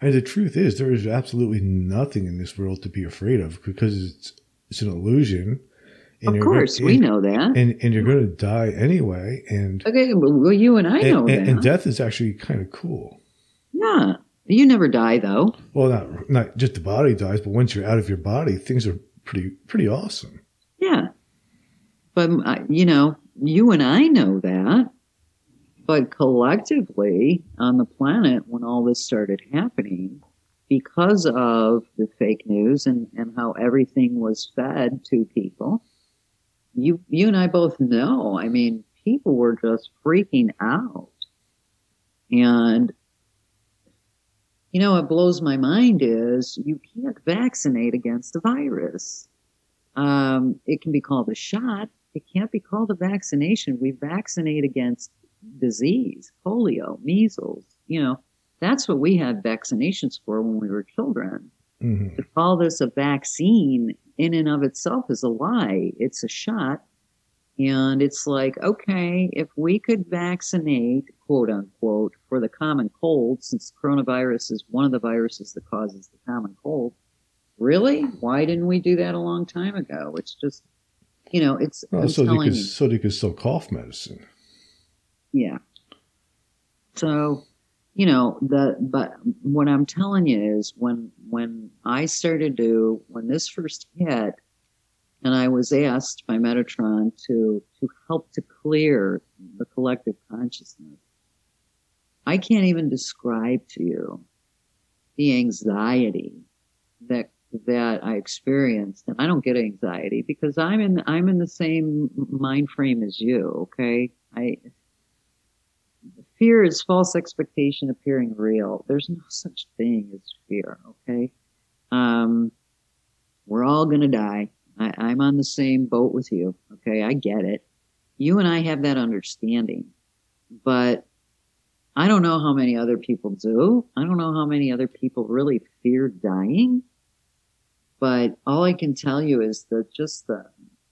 and the truth is, there is absolutely nothing in this world to be afraid of because it's it's an illusion. of course, we know that, and and you're going to die anyway. And okay, well, you and I and, know and, that. And death is actually kind of cool. Yeah, you never die though. Well, not not just the body dies, but once you're out of your body, things are pretty pretty awesome. Yeah, but uh, you know, you and I know that. But collectively on the planet, when all this started happening, because of the fake news and, and how everything was fed to people, you, you and I both know, I mean, people were just freaking out. And, you know, what blows my mind is you can't vaccinate against a virus. Um, it can be called a shot. it can't be called a vaccination. We vaccinate against disease, polio, measles. You know, that's what we had vaccinations for when we were children. Mm-hmm. To call this a vaccine in and of itself is a lie. It's a shot. And it's like, okay, if we could vaccinate, quote unquote, for the common cold, since coronavirus is one of the viruses that causes the common cold, really? Why didn't we do that a long time ago? It's just, you know, it's. Well, so they, could, so they could sell cough medicine. Yeah. So you know the but what i'm telling you is when when i started to when this first hit and i was asked by metatron to to help to clear the collective consciousness i can't even describe to you the anxiety that that i experienced and i don't get anxiety because i'm in i'm in the same mind frame as you okay i fear is false expectation appearing real. There's no such thing as fear, okay? Um, we're all to die. I, I'm on the same boat with you, okay? I get it. You and I have that understanding. But I don't know how many other people do. I don't know how many other people really fear dying. But all I can tell you is that just the,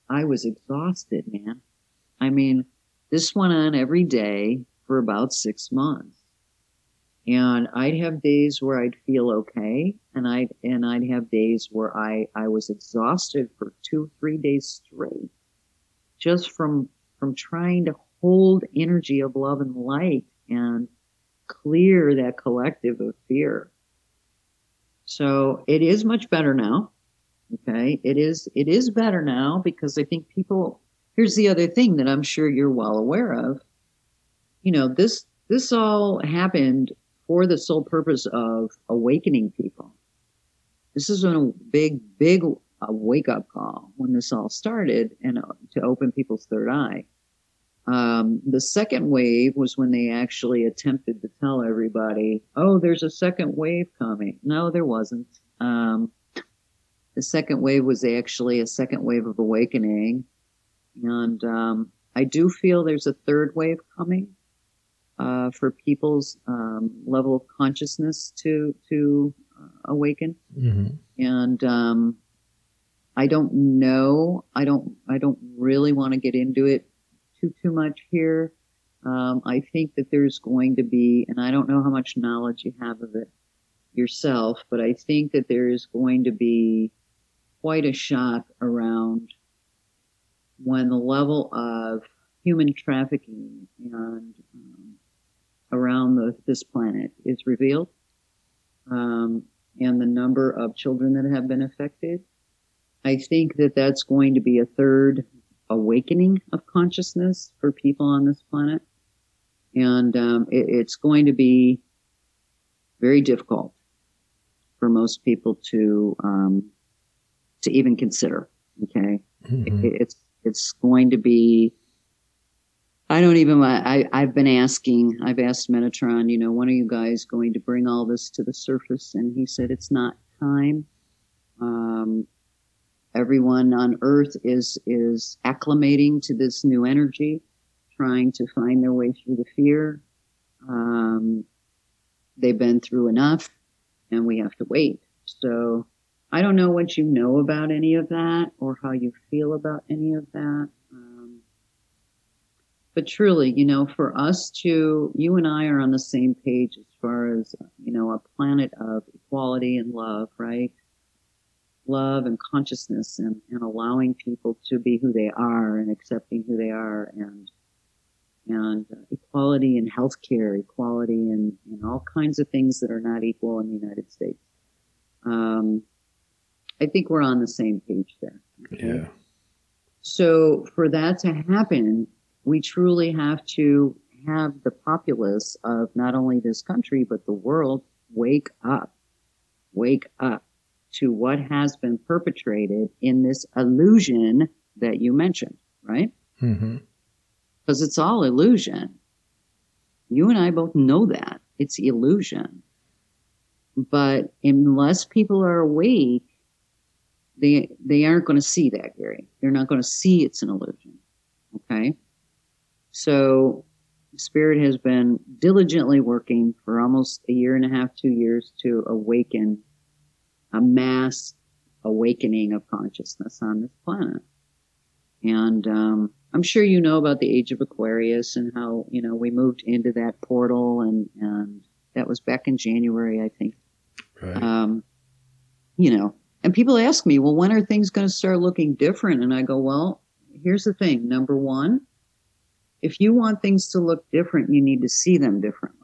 I was exhausted, man. I mean, this went on every day for about six months. And I'd have days where I'd feel okay, and I'd and I'd have days where I I was exhausted for two three days straight, just from from trying to hold energy of love and light and clear that collective of fear. So it is much better now. Okay, it is it is better now because I think people. Here's the other thing that I'm sure you're well aware of you know, this this all happened for the sole purpose of awakening people. This is a big, big uh, wake up call when this all started and uh, to open people's third eye. Um, the second wave was when they actually attempted to tell everybody, oh, there's a second wave coming. No, there wasn't. Um, the second wave was actually a second wave of awakening. And um, I do feel there's a third wave coming uh, for people's um, level of consciousness to to uh, awaken. Mm-hmm. And um, I don't know. I don't. I don't really want to get into it too much here. Um, I think that there's going to be, and I don't know how much knowledge you have of it yourself, but I think that there is going to be quite a shock around when the level of human trafficking and um, around the, this planet is revealed, um, and the number of children that have been affected. I think that that's going to be a third awakening of consciousness for people on this planet, and um, it, it's going to be very difficult for most people to um, to even consider. Okay, mm-hmm. it, it's it's going to be I don't even. I I've been asking. I've asked Metatron. You know, when are you guys going to bring all this to the surface? And he said it's not time. Um, everyone on Earth is is acclimating to this new energy, trying to find their way through the fear. Um, they've been through enough, and we have to wait. So I don't know what you know about any of that or how you feel about any of that but truly, you know, for us to, you and I are on the same page as far as, you know, a planet of equality and love, right? Love and consciousness and, and allowing people to be who they are and accepting who they are and, and equality in healthcare, equality in, in all kinds of things that are not equal in the United States. Um, I think we're on the same page there. Okay? Yeah. So for that to happen, we truly have to have the populace of not only this country, but the world wake up, wake up to what has been perpetrated in this illusion that you mentioned, right? Mm-hmm. Because it's all illusion. You and I both know that it's illusion. But unless people are awake, they they aren't going to see that, Gary. They're not going to see it's an illusion. Okay. So Spirit has been diligently working for almost a year and a half, two years to awaken a mass awakening of consciousness on this planet. And um, I'm sure you know about the age of Aquarius and how, you know, we moved into that portal and, and that was back in January, I think. Right. Um, you know, and people ask me, well, when are things going to start looking different? And I go, well, here's the thing. Number one, if you want things to look different, you need to see them differently.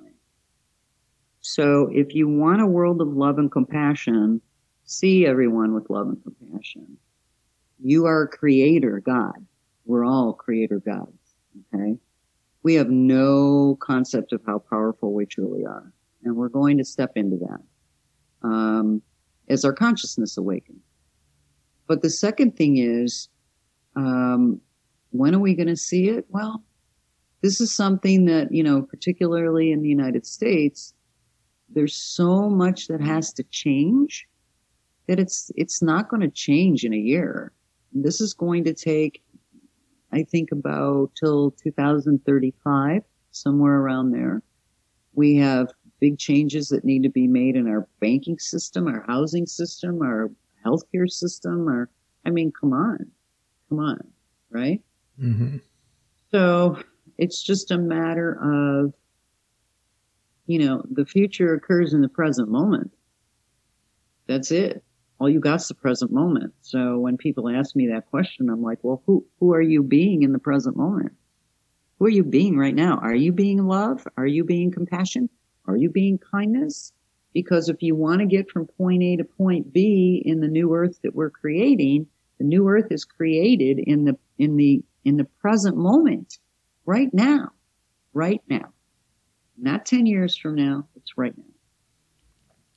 So if you want a world of love and compassion, see everyone with love and compassion. You are a creator God. We're all creator gods. Okay. We have no concept of how powerful we truly are. And we're going to step into that. Um, as our consciousness awakens. But the second thing is, um, when are we going to see it? Well, this is something that, you know, particularly in the United States, there's so much that has to change that it's, it's not going to change in a year. This is going to take, I think about till 2035, somewhere around there. We have big changes that need to be made in our banking system, our housing system, our healthcare system, or, I mean, come on, come on, right? Mm-hmm. So it's just a matter of, you know, the future occurs in the present moment. That's it. All you got's the present moment. So when people ask me that question, I'm like, well, who, who are you being in the present moment? Who are you being right now? Are you being love? Are you being compassion? Are you being kindness? Because if you want to get from point A to point B in the new earth that we're creating, the new earth is created in the, in the, in the present moment, right now, right now. Not 10 years from now, it's right now.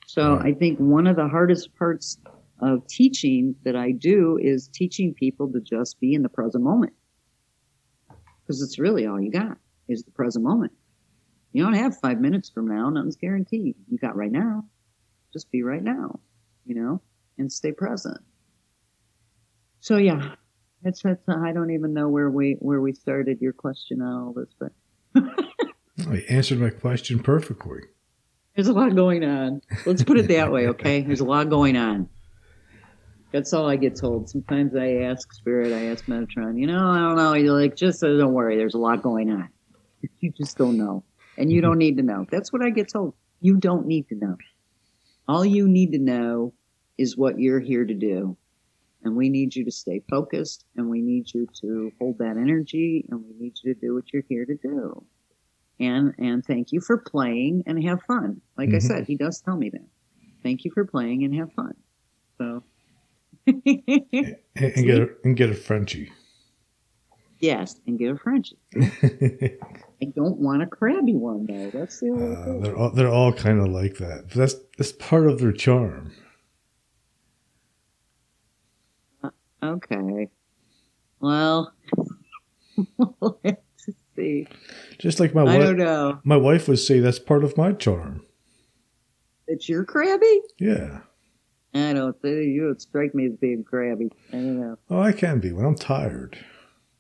So I think one of the hardest parts of teaching that I do is teaching people to just be in the present moment. Because it's really all you got is the present moment. You don't have five minutes from now. Nothing's guaranteed. You got right now. Just be right now, you know, and stay present. So yeah, it's, that's, I don't even know where we, where we started your question on all this, but I answered my question perfectly. there's a lot going on. Let's put it that way. Okay. There's a lot going on. That's all I get told. Sometimes I ask Spirit, I ask Metatron, you know, I don't know. You're like, just uh, don't worry. There's a lot going on. You just don't know. And you don't need to know. That's what I get told. You don't need to know. All you need to know is what you're here to do. And we need you to stay focused and we need you to hold that energy and we need you to do what you're here to do. And, and thank you for playing and have fun. Like I Mhm. said, he does tell me that. Thank you for playing and have fun. So, And, and get a, and get a Frenchie. yes, and get a Frenchie. I don't want a crabby one though. That's the only Uh, thing. they're all they're all kind of like that. But that's that's part of their charm. Okay. Well, we'll have to see. Just like my I wife, don't know. my wife would say that's part of my charm. It's your crabby? Yeah. I don't think you would strike me as being crabby. I don't know. Oh, I can be when I'm tired.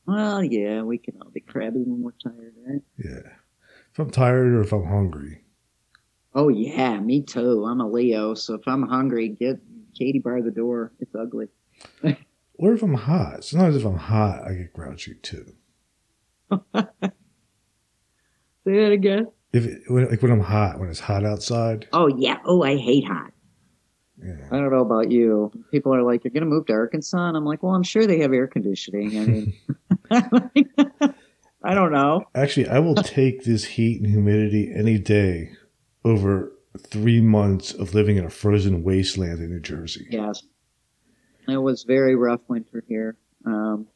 Well, yeah, we can all be crabby when we're tired, right? Yeah. If I'm tired or if I'm hungry. Oh yeah, me too. I'm a Leo, so if I'm hungry, get Katie by the door. It's ugly. Or if I'm hot. Sometimes if I'm hot, I get grouchy too. Say that again. If it, when, like when I'm hot, when it's hot outside. Oh yeah. Oh, I hate hot. Yeah. I don't know about you. People are like, "You're gonna move to Arkansas," and I'm like, "Well, I'm sure they have air conditioning." I mean, I don't know. Actually, I will take this heat and humidity any day over three months of living in a frozen wasteland in New Jersey. Yes, it was very rough winter here. Um,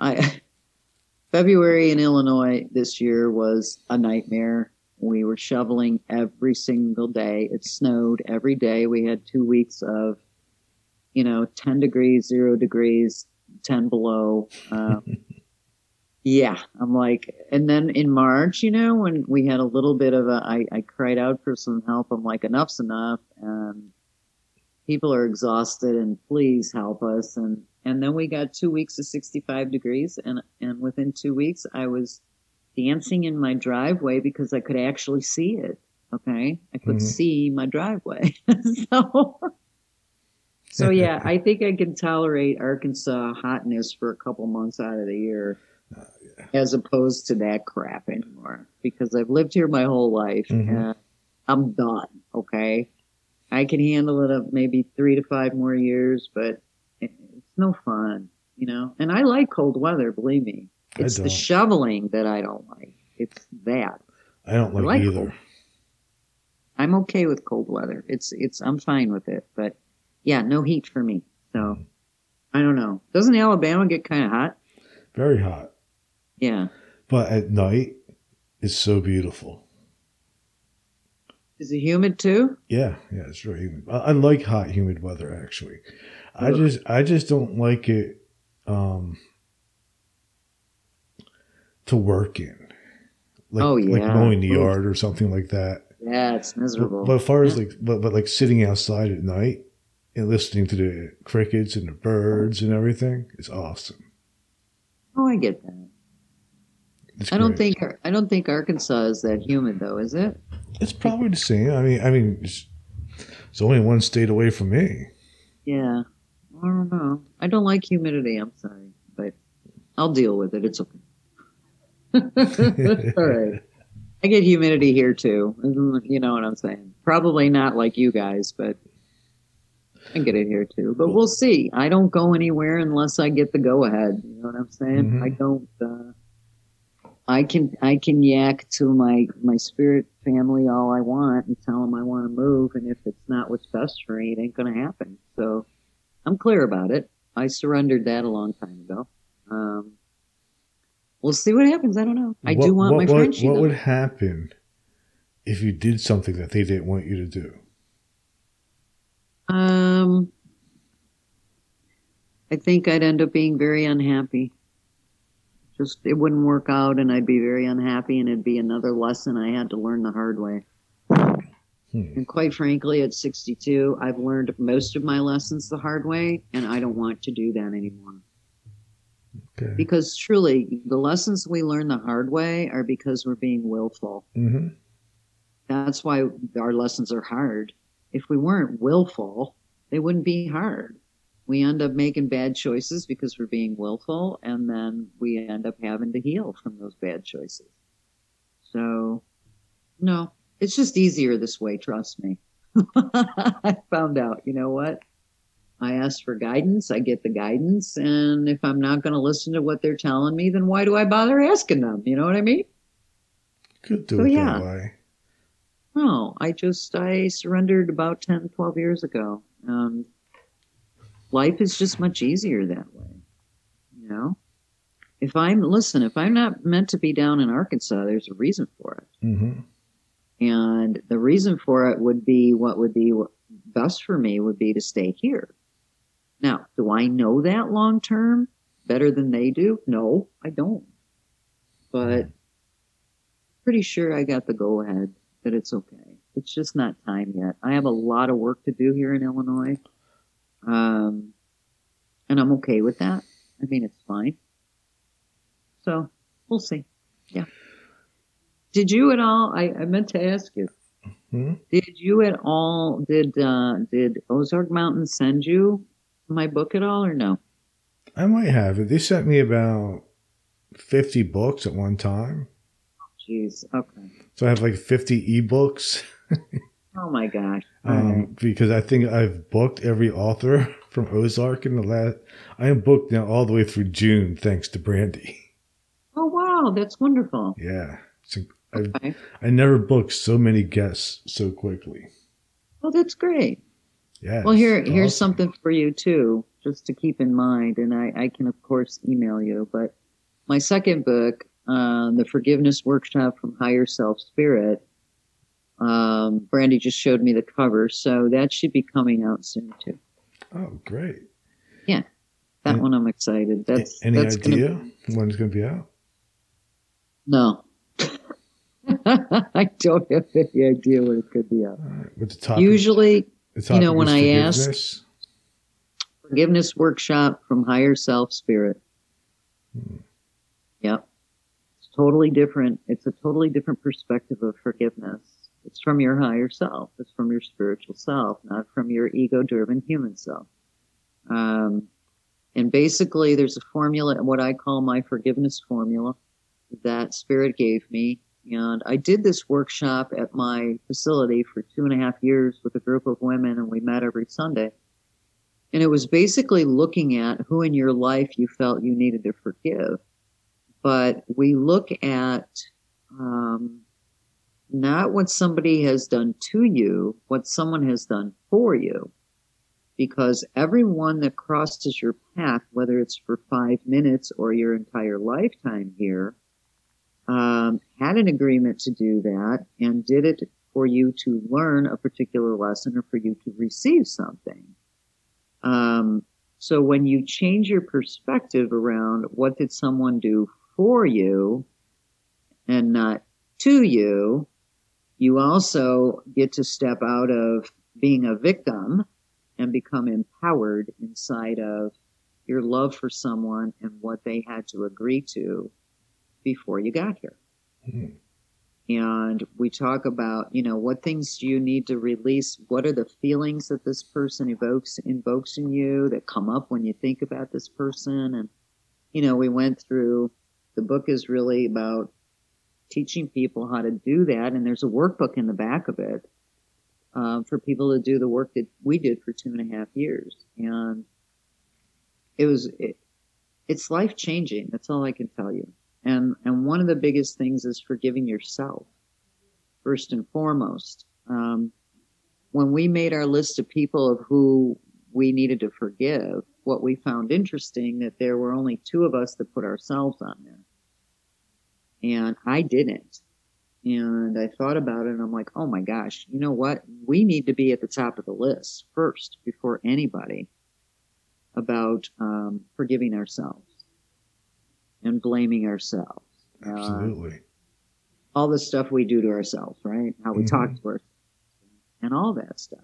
I February in Illinois this year was a nightmare. We were shoveling every single day. It snowed every day. We had two weeks of, you know, 10 degrees, zero degrees, 10 below. Um, yeah, I'm like, and then in March, you know, when we had a little bit of a, I, I cried out for some help. I'm like, enough's enough. And people are exhausted and please help us. And and then we got two weeks of 65 degrees, and and within two weeks, I was dancing in my driveway because I could actually see it. Okay, I could Mhm. see my driveway. so, so yeah, I think I can tolerate Arkansas hotness for a couple months out of the year, as opposed to that crap anymore. Because I've lived here my whole life, Mhm. and I'm done. Okay, I can handle it up maybe three to five more years, but it's no fun, you know. And I like cold weather, believe me. I It's the shoveling that I don't like. It's that. I don't like, like either. cold. I'm okay with cold weather. It's it's I'm fine with it, but yeah, no heat for me. So I don't know. Doesn't Alabama get kind of hot? Very hot. Yeah. But at night, it's so beautiful. Is it humid too? Yeah, yeah, it's very humid. I, I like hot, humid weather actually. I just, I just don't like it um, to work in, like, Oh, like mowing the yard or something like that. Yeah, it's miserable. But as far as Yeah. like, but, but like sitting outside at night and listening to the crickets and the birds and everything, it's awesome. oh, I get that. It's I don't great. think I don't think Arkansas is that humid though, is it? it's probably the same. I mean, I mean, it's, it's only one state away from me. Yeah. I don't know. I don't like humidity. I'm sorry, but I'll deal with it. It's okay. All right. I get humidity here too. You know what I'm saying? Probably not like you guys, but I get it here too. But we'll see. I don't go anywhere unless I get the go ahead. You know what I'm saying? Mhm. I don't. Uh, I can I can yak to my my spirit family all I want and tell them I want to move, and if it's not what's best for me, it ain't gonna happen. So I'm clear about it. I surrendered that a long time ago. Um, we'll see what happens. I don't know. I What- do want what, my what, friendship. What would happen if you did something that they didn't want you to do? Um, I think I'd end up being very unhappy. Just it wouldn't work out, and I'd be very unhappy, and it'd be another lesson I had to learn the hard way. Hmm. And quite frankly, at 62, I've learned most of my lessons the hard way, and I don't want to do that anymore. Okay. Because truly, the lessons we learn the hard way are because we're being willful. hmm That's why our lessons are hard. If we weren't willful, they wouldn't be hard. We end up making bad choices because we're being willful, and then we end up having to heal from those bad choices. So, no, it's just easier this way, trust me. I found out, you know what? I ask for guidance, I get the guidance, and if I'm not going to listen to what they're telling me, then why do I bother asking them? You know what I mean? Could do So, it yeah. that way. No, I just I surrendered about 10, 12 years ago. Um, life is just much easier that way. You know, if I'm listen, if I'm not meant to be down in Arkansas, there's a reason for it, hmm and the reason for it would be what would be best for me would be to stay here. Now, do I know that long term better than they do? No, I don't. But pretty sure I got the go ahead that it's okay. It's just not time yet. I have a lot of work to do here in Illinois. Um, and I'm okay with that. I mean, it's fine. So we'll see. Yeah. Did you at all? I, I meant to ask you. Hmm? Did you at all? Did uh, did Ozark Mountain send you my book at all, or no? I might have. They sent me about 50 books at one time. Jeez. Okay. So I have like 50 ebooks Oh my gosh. Um, right. because I think I've booked every author from Ozark in the last. I am booked now all the way through June thanks to Brandy. Oh wow, that's wonderful. Yeah. I, Okay. I never booked so many guests so quickly. Well, that's great. Yeah. Well, here it's here's something for you too, just to keep in mind, and I, I can of course email you. But my second book, uh, the Forgiveness Workshop from Higher Self Spirit, um, Brandy just showed me the cover, so that should be coming out soon too. Oh, great. Yeah, that one I'm excited. That's Any that's idea Gonna, when it's going to be out? no, I don't have any idea what it could be out. All right. With the topic, Usually, you know, when I ask- forgiveness. Forgiveness workshop from higher self spirit. Hmm. Yep. It's totally different. It's a totally different perspective of forgiveness. It's from your higher self. It's from your spiritual self, not from your ego driven human self. Um, and basically, there's a formula, what I call my forgiveness formula, that Spirit gave me. And I did this workshop at my facility for two and a half years with a group of women, and we met every Sunday. And it was basically looking at who in your life you felt you needed to forgive. But we look at um, not what somebody has done to you, what someone has done for you because everyone that crosses your path, whether it's for five minutes or your entire lifetime here, um, had an agreement to do that and did it for you to learn a particular lesson or for you to receive something. Um, so when you change your perspective around what did someone do for you and not to you, you also get to step out of being a victim and become empowered inside of your love for someone and what they had to agree to before you got here. Mm-hmm. And we talk about, you know, what things do you need to release? What are the feelings that this person evokes invokes in you that come up when you think about this person? And, you know, we went through the book is really about teaching people how to do that. And there's a workbook in the back of it uh, for people to do the work that we did for two and a half years. And it was, it, it's life changing. That's all I can tell you. And, and one of the biggest things is forgiving yourself first and foremost. Um, when we made our list of people of who we needed to forgive, what we found interesting that there were only two of us that put ourselves on there. And I didn't. And I thought about it and I'm like, oh my gosh, you know what? We need to be at the top of the list first before anybody about um, forgiving ourselves and blaming ourselves. Uh, Absolutely. Uh, all the stuff we do to ourselves, right? How we mm-hmm. talk to ourselves and all that stuff.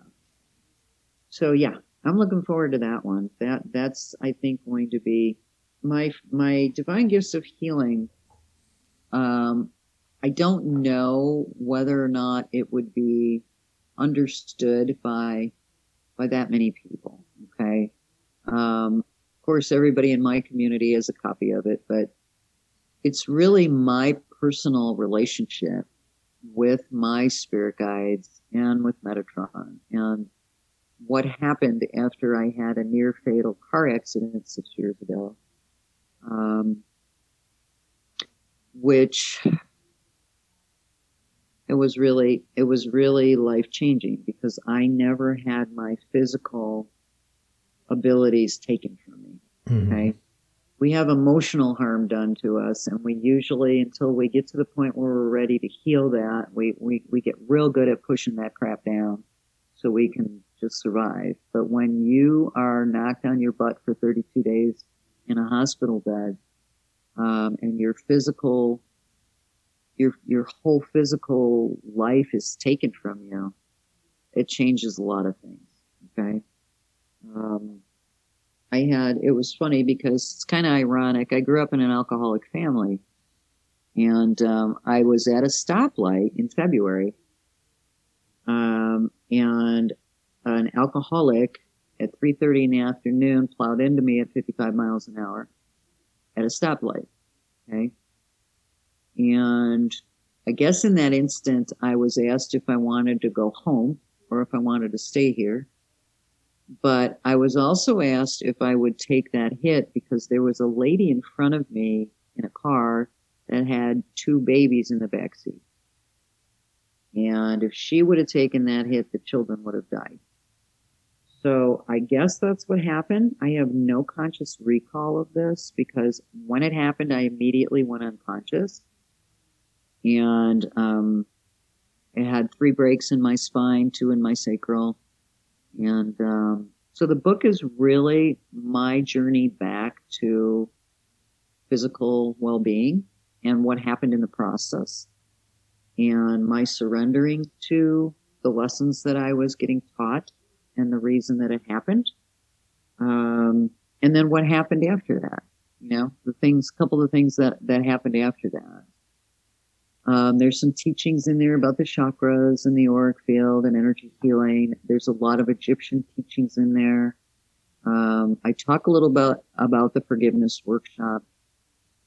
So yeah, I'm looking forward to that one. That that's I think going to be my my divine gifts of healing. Um, I don't know whether or not it would be understood by by that many people. Okay. Um, course, everybody in my community has a copy of it, but it's really my personal relationship with my spirit guides and with Metatron. And what happened after I had a near fatal car accident six years ago, um, which it was really it was really life changing because I never had my physical abilities taken from me. Mm-hmm. Okay. We have emotional harm done to us and we usually until we get to the point where we're ready to heal that, we, we, we get real good at pushing that crap down so we can just survive. But when you are knocked on your butt for 32 days in a hospital bed, um, and your physical your your whole physical life is taken from you, it changes a lot of things. Okay. Um, I had it was funny because it's kind of ironic. I grew up in an alcoholic family, and um, I was at a stoplight in February, um, and an alcoholic at 3:30 in the afternoon plowed into me at 55 miles an hour at a stoplight. Okay. And I guess in that instant, I was asked if I wanted to go home or if I wanted to stay here. But I was also asked if I would take that hit because there was a lady in front of me in a car that had two babies in the back seat. And if she would have taken that hit, the children would have died. So I guess that's what happened. I have no conscious recall of this because when it happened, I immediately went unconscious and um, it had three breaks in my spine, two in my sacral, and um, so the book is really my journey back to physical well-being and what happened in the process, and my surrendering to the lessons that I was getting taught and the reason that it happened. Um, and then what happened after that? You know, the things, couple of things that, that happened after that. Um, there's some teachings in there about the chakras and the auric field and energy healing. There's a lot of Egyptian teachings in there. Um, I talk a little about about the forgiveness workshop.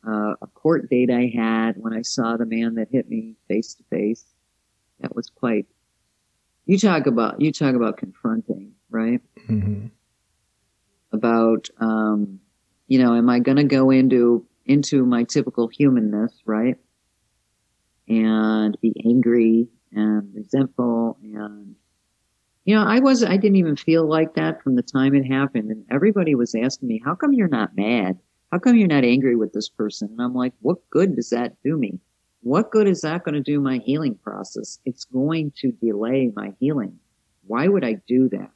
Uh, a court date I had when I saw the man that hit me face to face. That was quite. You talk about you talk about confronting, right? Mm-hmm. About um, you know, am I going to go into into my typical humanness, right? And be angry and resentful and you know, I was I didn't even feel like that from the time it happened and everybody was asking me, "How come you're not mad? How come you're not angry with this person?" And I'm like, "What good does that do me? What good is that going to do my healing process? It's going to delay my healing. Why would I do that?"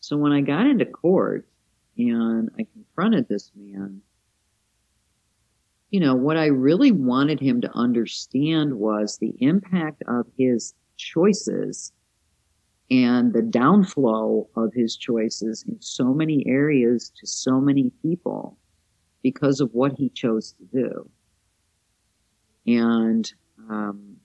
So when I got into court, and I confronted this man, you know, what I really wanted him to understand was the impact of his choices and the downflow of his choices in so many areas to so many people because of what he chose to do. And um,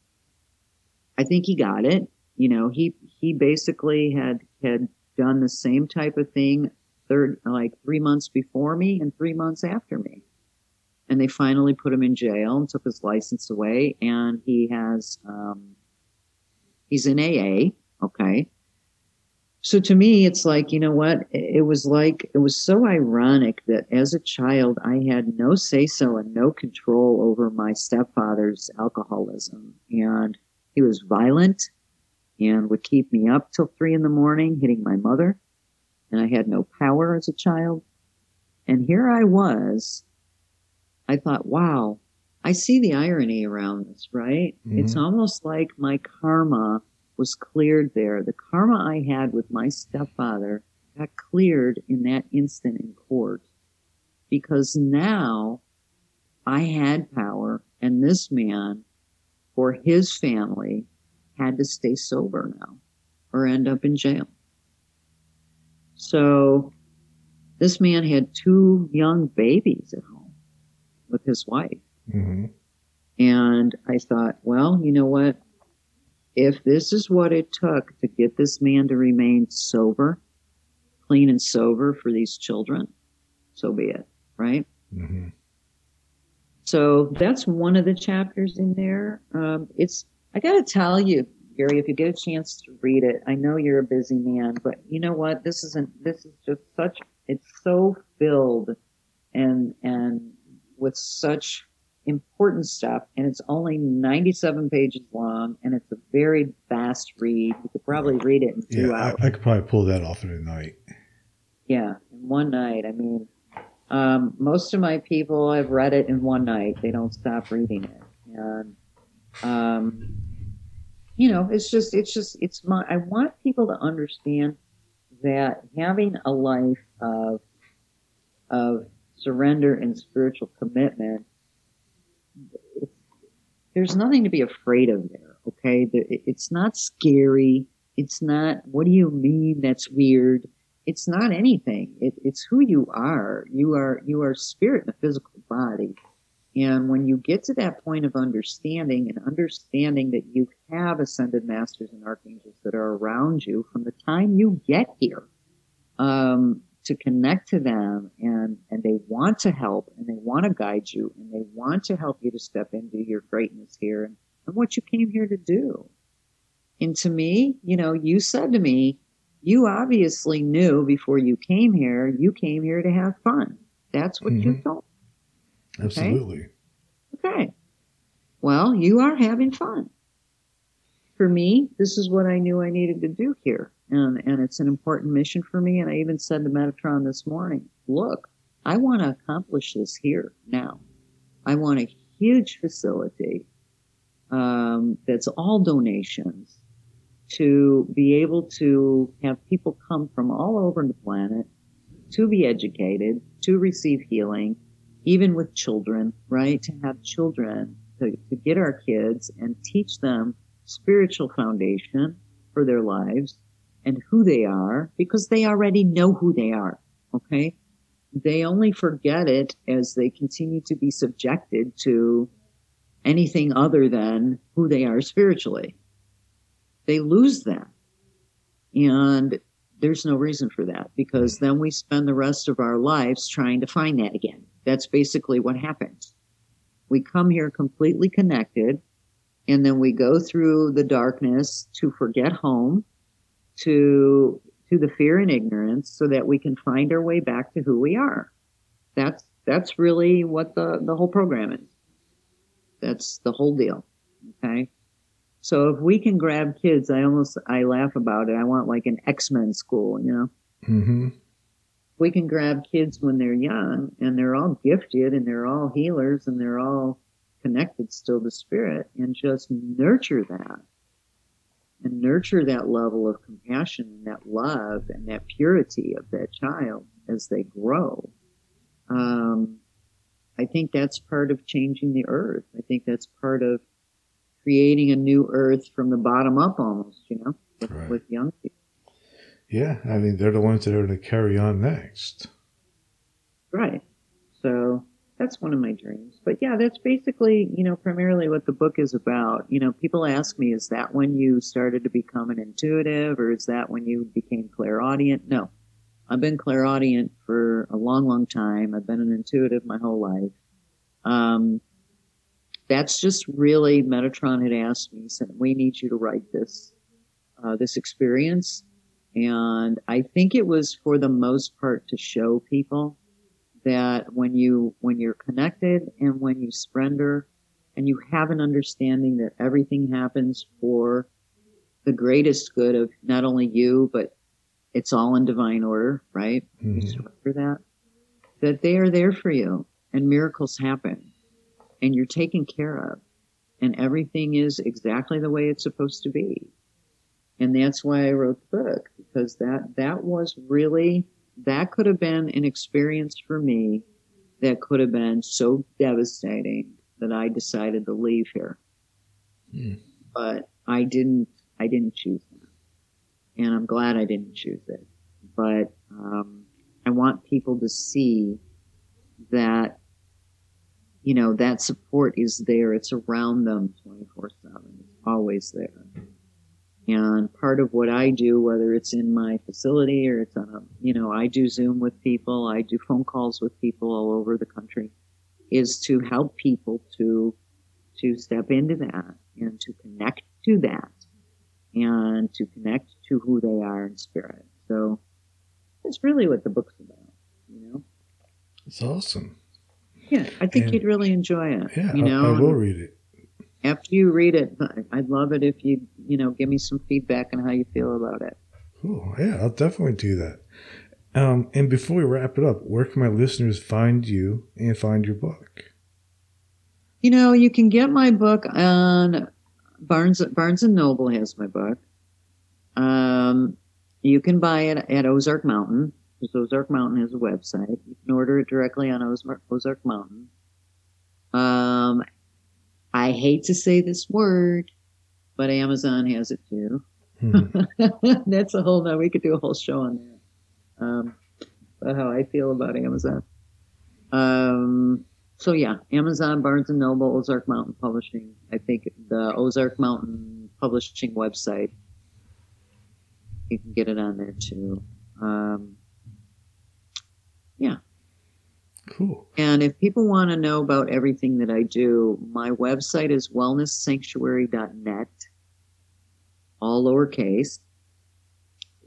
I think he got it. You know, he he basically had had done the same type of thing third, like three months before me and three months after me. And they finally put him in jail and took his license away. And he has, um, he's in AA. Okay. So to me, it's like, you know what? It was like, it was so ironic that as a child, I had no say so and no control over my stepfather's alcoholism. And he was violent and would keep me up till three in the morning, hitting my mother and I had no power as a child. And here I was. I thought, wow, I see the irony around this, right? Mm-hmm. It's almost like my karma was cleared there. The karma I had with my stepfather got cleared in that instant in court because now I had power and this man or his family had to stay sober now or end up in jail. So this man had two young babies at home with his wife. Mm-hmm. And I thought, well, you know what? If this is what it took to get this man to remain sober, clean and sober for these children, so be it, right? Mm-hmm. So that's one of the chapters in there. Um, it's, I got to tell you, Gary, if you get a chance to read it, I know you're a busy man, but you know what? This isn't, this is just such, it's so filled and, and with such important stuff. And it's only 97 pages long and it's a very fast read. You could probably read it in two yeah, hours. I, I could probably pull that off in a night. Yeah, in one night. I mean, um, most of my people have read it in one night. They don't stop reading it. And, um, you know, it's just, it's just, it's my, I want people to understand that having a life of, of surrender and spiritual commitment, there's nothing to be afraid of there. Okay. It's not scary. It's not, what do you mean that's weird? It's not anything. It, it's who you are. You are, you are spirit in a physical body. And when you get to that point of understanding and understanding that you have ascended masters and archangels that are around you from the time you get here, um, to connect to them and, and they want to help and they want to guide you and they want to help you to step into your greatness here and, and what you came here to do. And to me, you know, you said to me, you obviously knew before you came here, you came here to have fun. That's what mm-hmm. you told Absolutely. Okay? okay. Well, you are having fun. For me, this is what I knew I needed to do here. And, and it's an important mission for me. And I even said to Metatron this morning, look, I want to accomplish this here now. I want a huge facility um, that's all donations to be able to have people come from all over the planet to be educated, to receive healing, even with children, right? To have children, to, to get our kids and teach them spiritual foundation for their lives and who they are because they already know who they are. Okay. They only forget it as they continue to be subjected to anything other than who they are spiritually. They lose that. And there's no reason for that because then we spend the rest of our lives trying to find that again. That's basically what happens. We come here completely connected and then we go through the darkness to forget home, to to the fear and ignorance so that we can find our way back to who we are. That's that's really what the, the whole program is. That's the whole deal. Okay. So if we can grab kids, I almost I laugh about it. I want like an X Men school, you know. Mm-hmm. We can grab kids when they're young and they're all gifted and they're all healers and they're all connected still to spirit and just nurture that and nurture that level of compassion and that love and that purity of that child as they grow. Um, I think that's part of changing the earth. I think that's part of creating a new earth from the bottom up almost, you know, with, right. with young people. Yeah, I mean, they're the ones that are going to carry on next. Right. So that's one of my dreams. But yeah, that's basically, you know, primarily what the book is about. You know, people ask me, is that when you started to become an intuitive or is that when you became clairaudient? No. I've been clairaudient for a long, long time. I've been an intuitive my whole life. Um, that's just really Metatron had asked me, said, we need you to write this, uh, this experience. And I think it was for the most part to show people that when you when you're connected and when you surrender and you have an understanding that everything happens for the greatest good of not only you but it's all in divine order right mm-hmm. you surrender that that they are there for you and miracles happen and you're taken care of and everything is exactly the way it's supposed to be and that's why i wrote the book because that that was really that could have been an experience for me that could have been so devastating that I decided to leave here. Mm. But I didn't. I didn't choose that, and I'm glad I didn't choose it. But um, I want people to see that you know that support is there. It's around them 24 seven. It's always there. And part of what I do, whether it's in my facility or it's on a, you know, I do Zoom with people, I do phone calls with people all over the country, is to help people to, to step into that and to connect to that and to connect to who they are in spirit. So that's really what the book's about, you know? It's awesome. Yeah, I think and, you'd really enjoy it. Yeah, you know? I, I will read it after you read it, I'd love it if you, you know, give me some feedback on how you feel about it. Cool. Yeah, I'll definitely do that. Um, and before we wrap it up, where can my listeners find you and find your book? You know, you can get my book on Barnes Barnes and Noble has my book. Um, you can buy it at Ozark Mountain because Ozark Mountain has a website. You can order it directly on Ozark, Ozark Mountain. Um, I hate to say this word, but Amazon has it too. Hmm. That's a whole no. We could do a whole show on that. Um, about how I feel about Amazon. Um, so yeah, Amazon, Barnes and Noble, Ozark Mountain Publishing. I think the Ozark Mountain Publishing website. You can get it on there too. Um, yeah. Cool. And if people want to know about everything that I do, my website is wellnesssanctuary.net, all lowercase.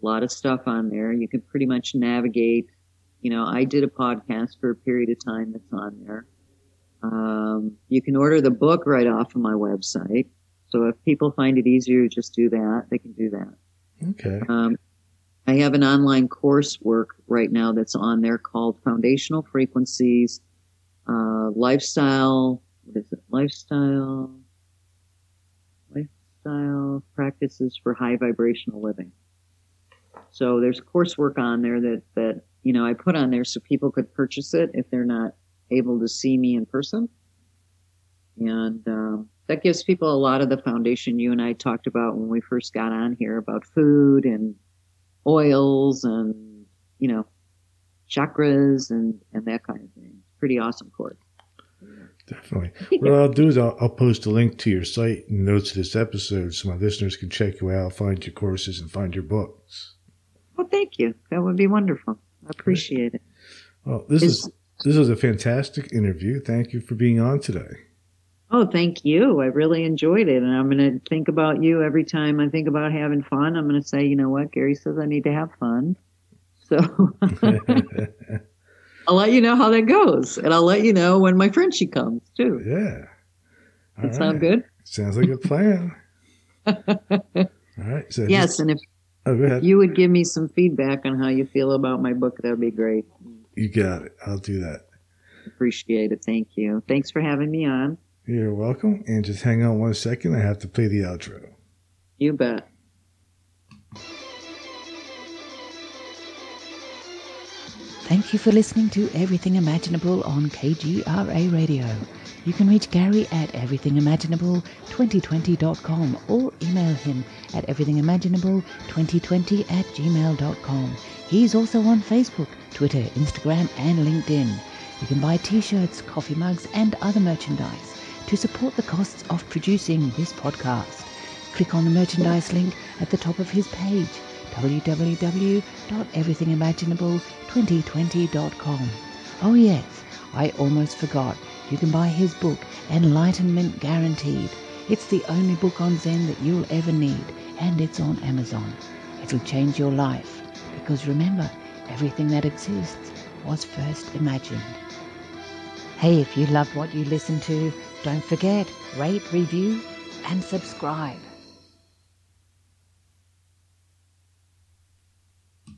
A lot of stuff on there. You can pretty much navigate. You know, I did a podcast for a period of time that's on there. Um, you can order the book right off of my website. So if people find it easier to just do that, they can do that. Okay. Um, I have an online coursework right now that's on there called Foundational Frequencies, uh, Lifestyle, what is it? Lifestyle, Lifestyle Practices for High Vibrational Living. So there's coursework on there that, that, you know, I put on there so people could purchase it if they're not able to see me in person. And, um, that gives people a lot of the foundation you and I talked about when we first got on here about food and oils and, you know, chakras and, and that kind of thing. Pretty awesome course. Definitely. What I'll do is I'll, I'll, post a link to your site and notes of this episode so my listeners can check you out, find your courses, and find your books. Well, thank you. That would be wonderful. I appreciate it. Well, this is, is this was a fantastic interview. Thank you for being on today. Oh, thank you. I really enjoyed it. And I'm going to think about you every time I think about having fun. I'm going to say, you know what? Gary says I need to have fun. So I'll let you know how that goes. And I'll let you know when my Frenchie comes, too. Yeah. All that right. sound good? Sounds like a plan. All right. So yes. Just, and if, oh, if you would give me some feedback on how you feel about my book, that would be great. You got it. I'll do that. Appreciate it. Thank you. Thanks for having me on. You're welcome. And just hang on one second. I have to play the outro. You bet. Thank you for listening to Everything Imaginable on KGRA Radio. You can reach Gary at everythingimaginable2020.com or email him at everythingimaginable2020 at gmail.com. He's also on Facebook, Twitter, Instagram, and LinkedIn. You can buy t-shirts, coffee mugs, and other merchandise to support the costs of producing this podcast. Click on the merchandise link at the top of his page www.everythingimaginable2020.com. Oh yes, I almost forgot. You can buy his book, Enlightenment Guaranteed. It's the only book on Zen that you'll ever need, and it's on Amazon. It'll change your life, because remember, everything that exists was first imagined. Hey, if you love what you listen to, don't forget, rate, review, and subscribe.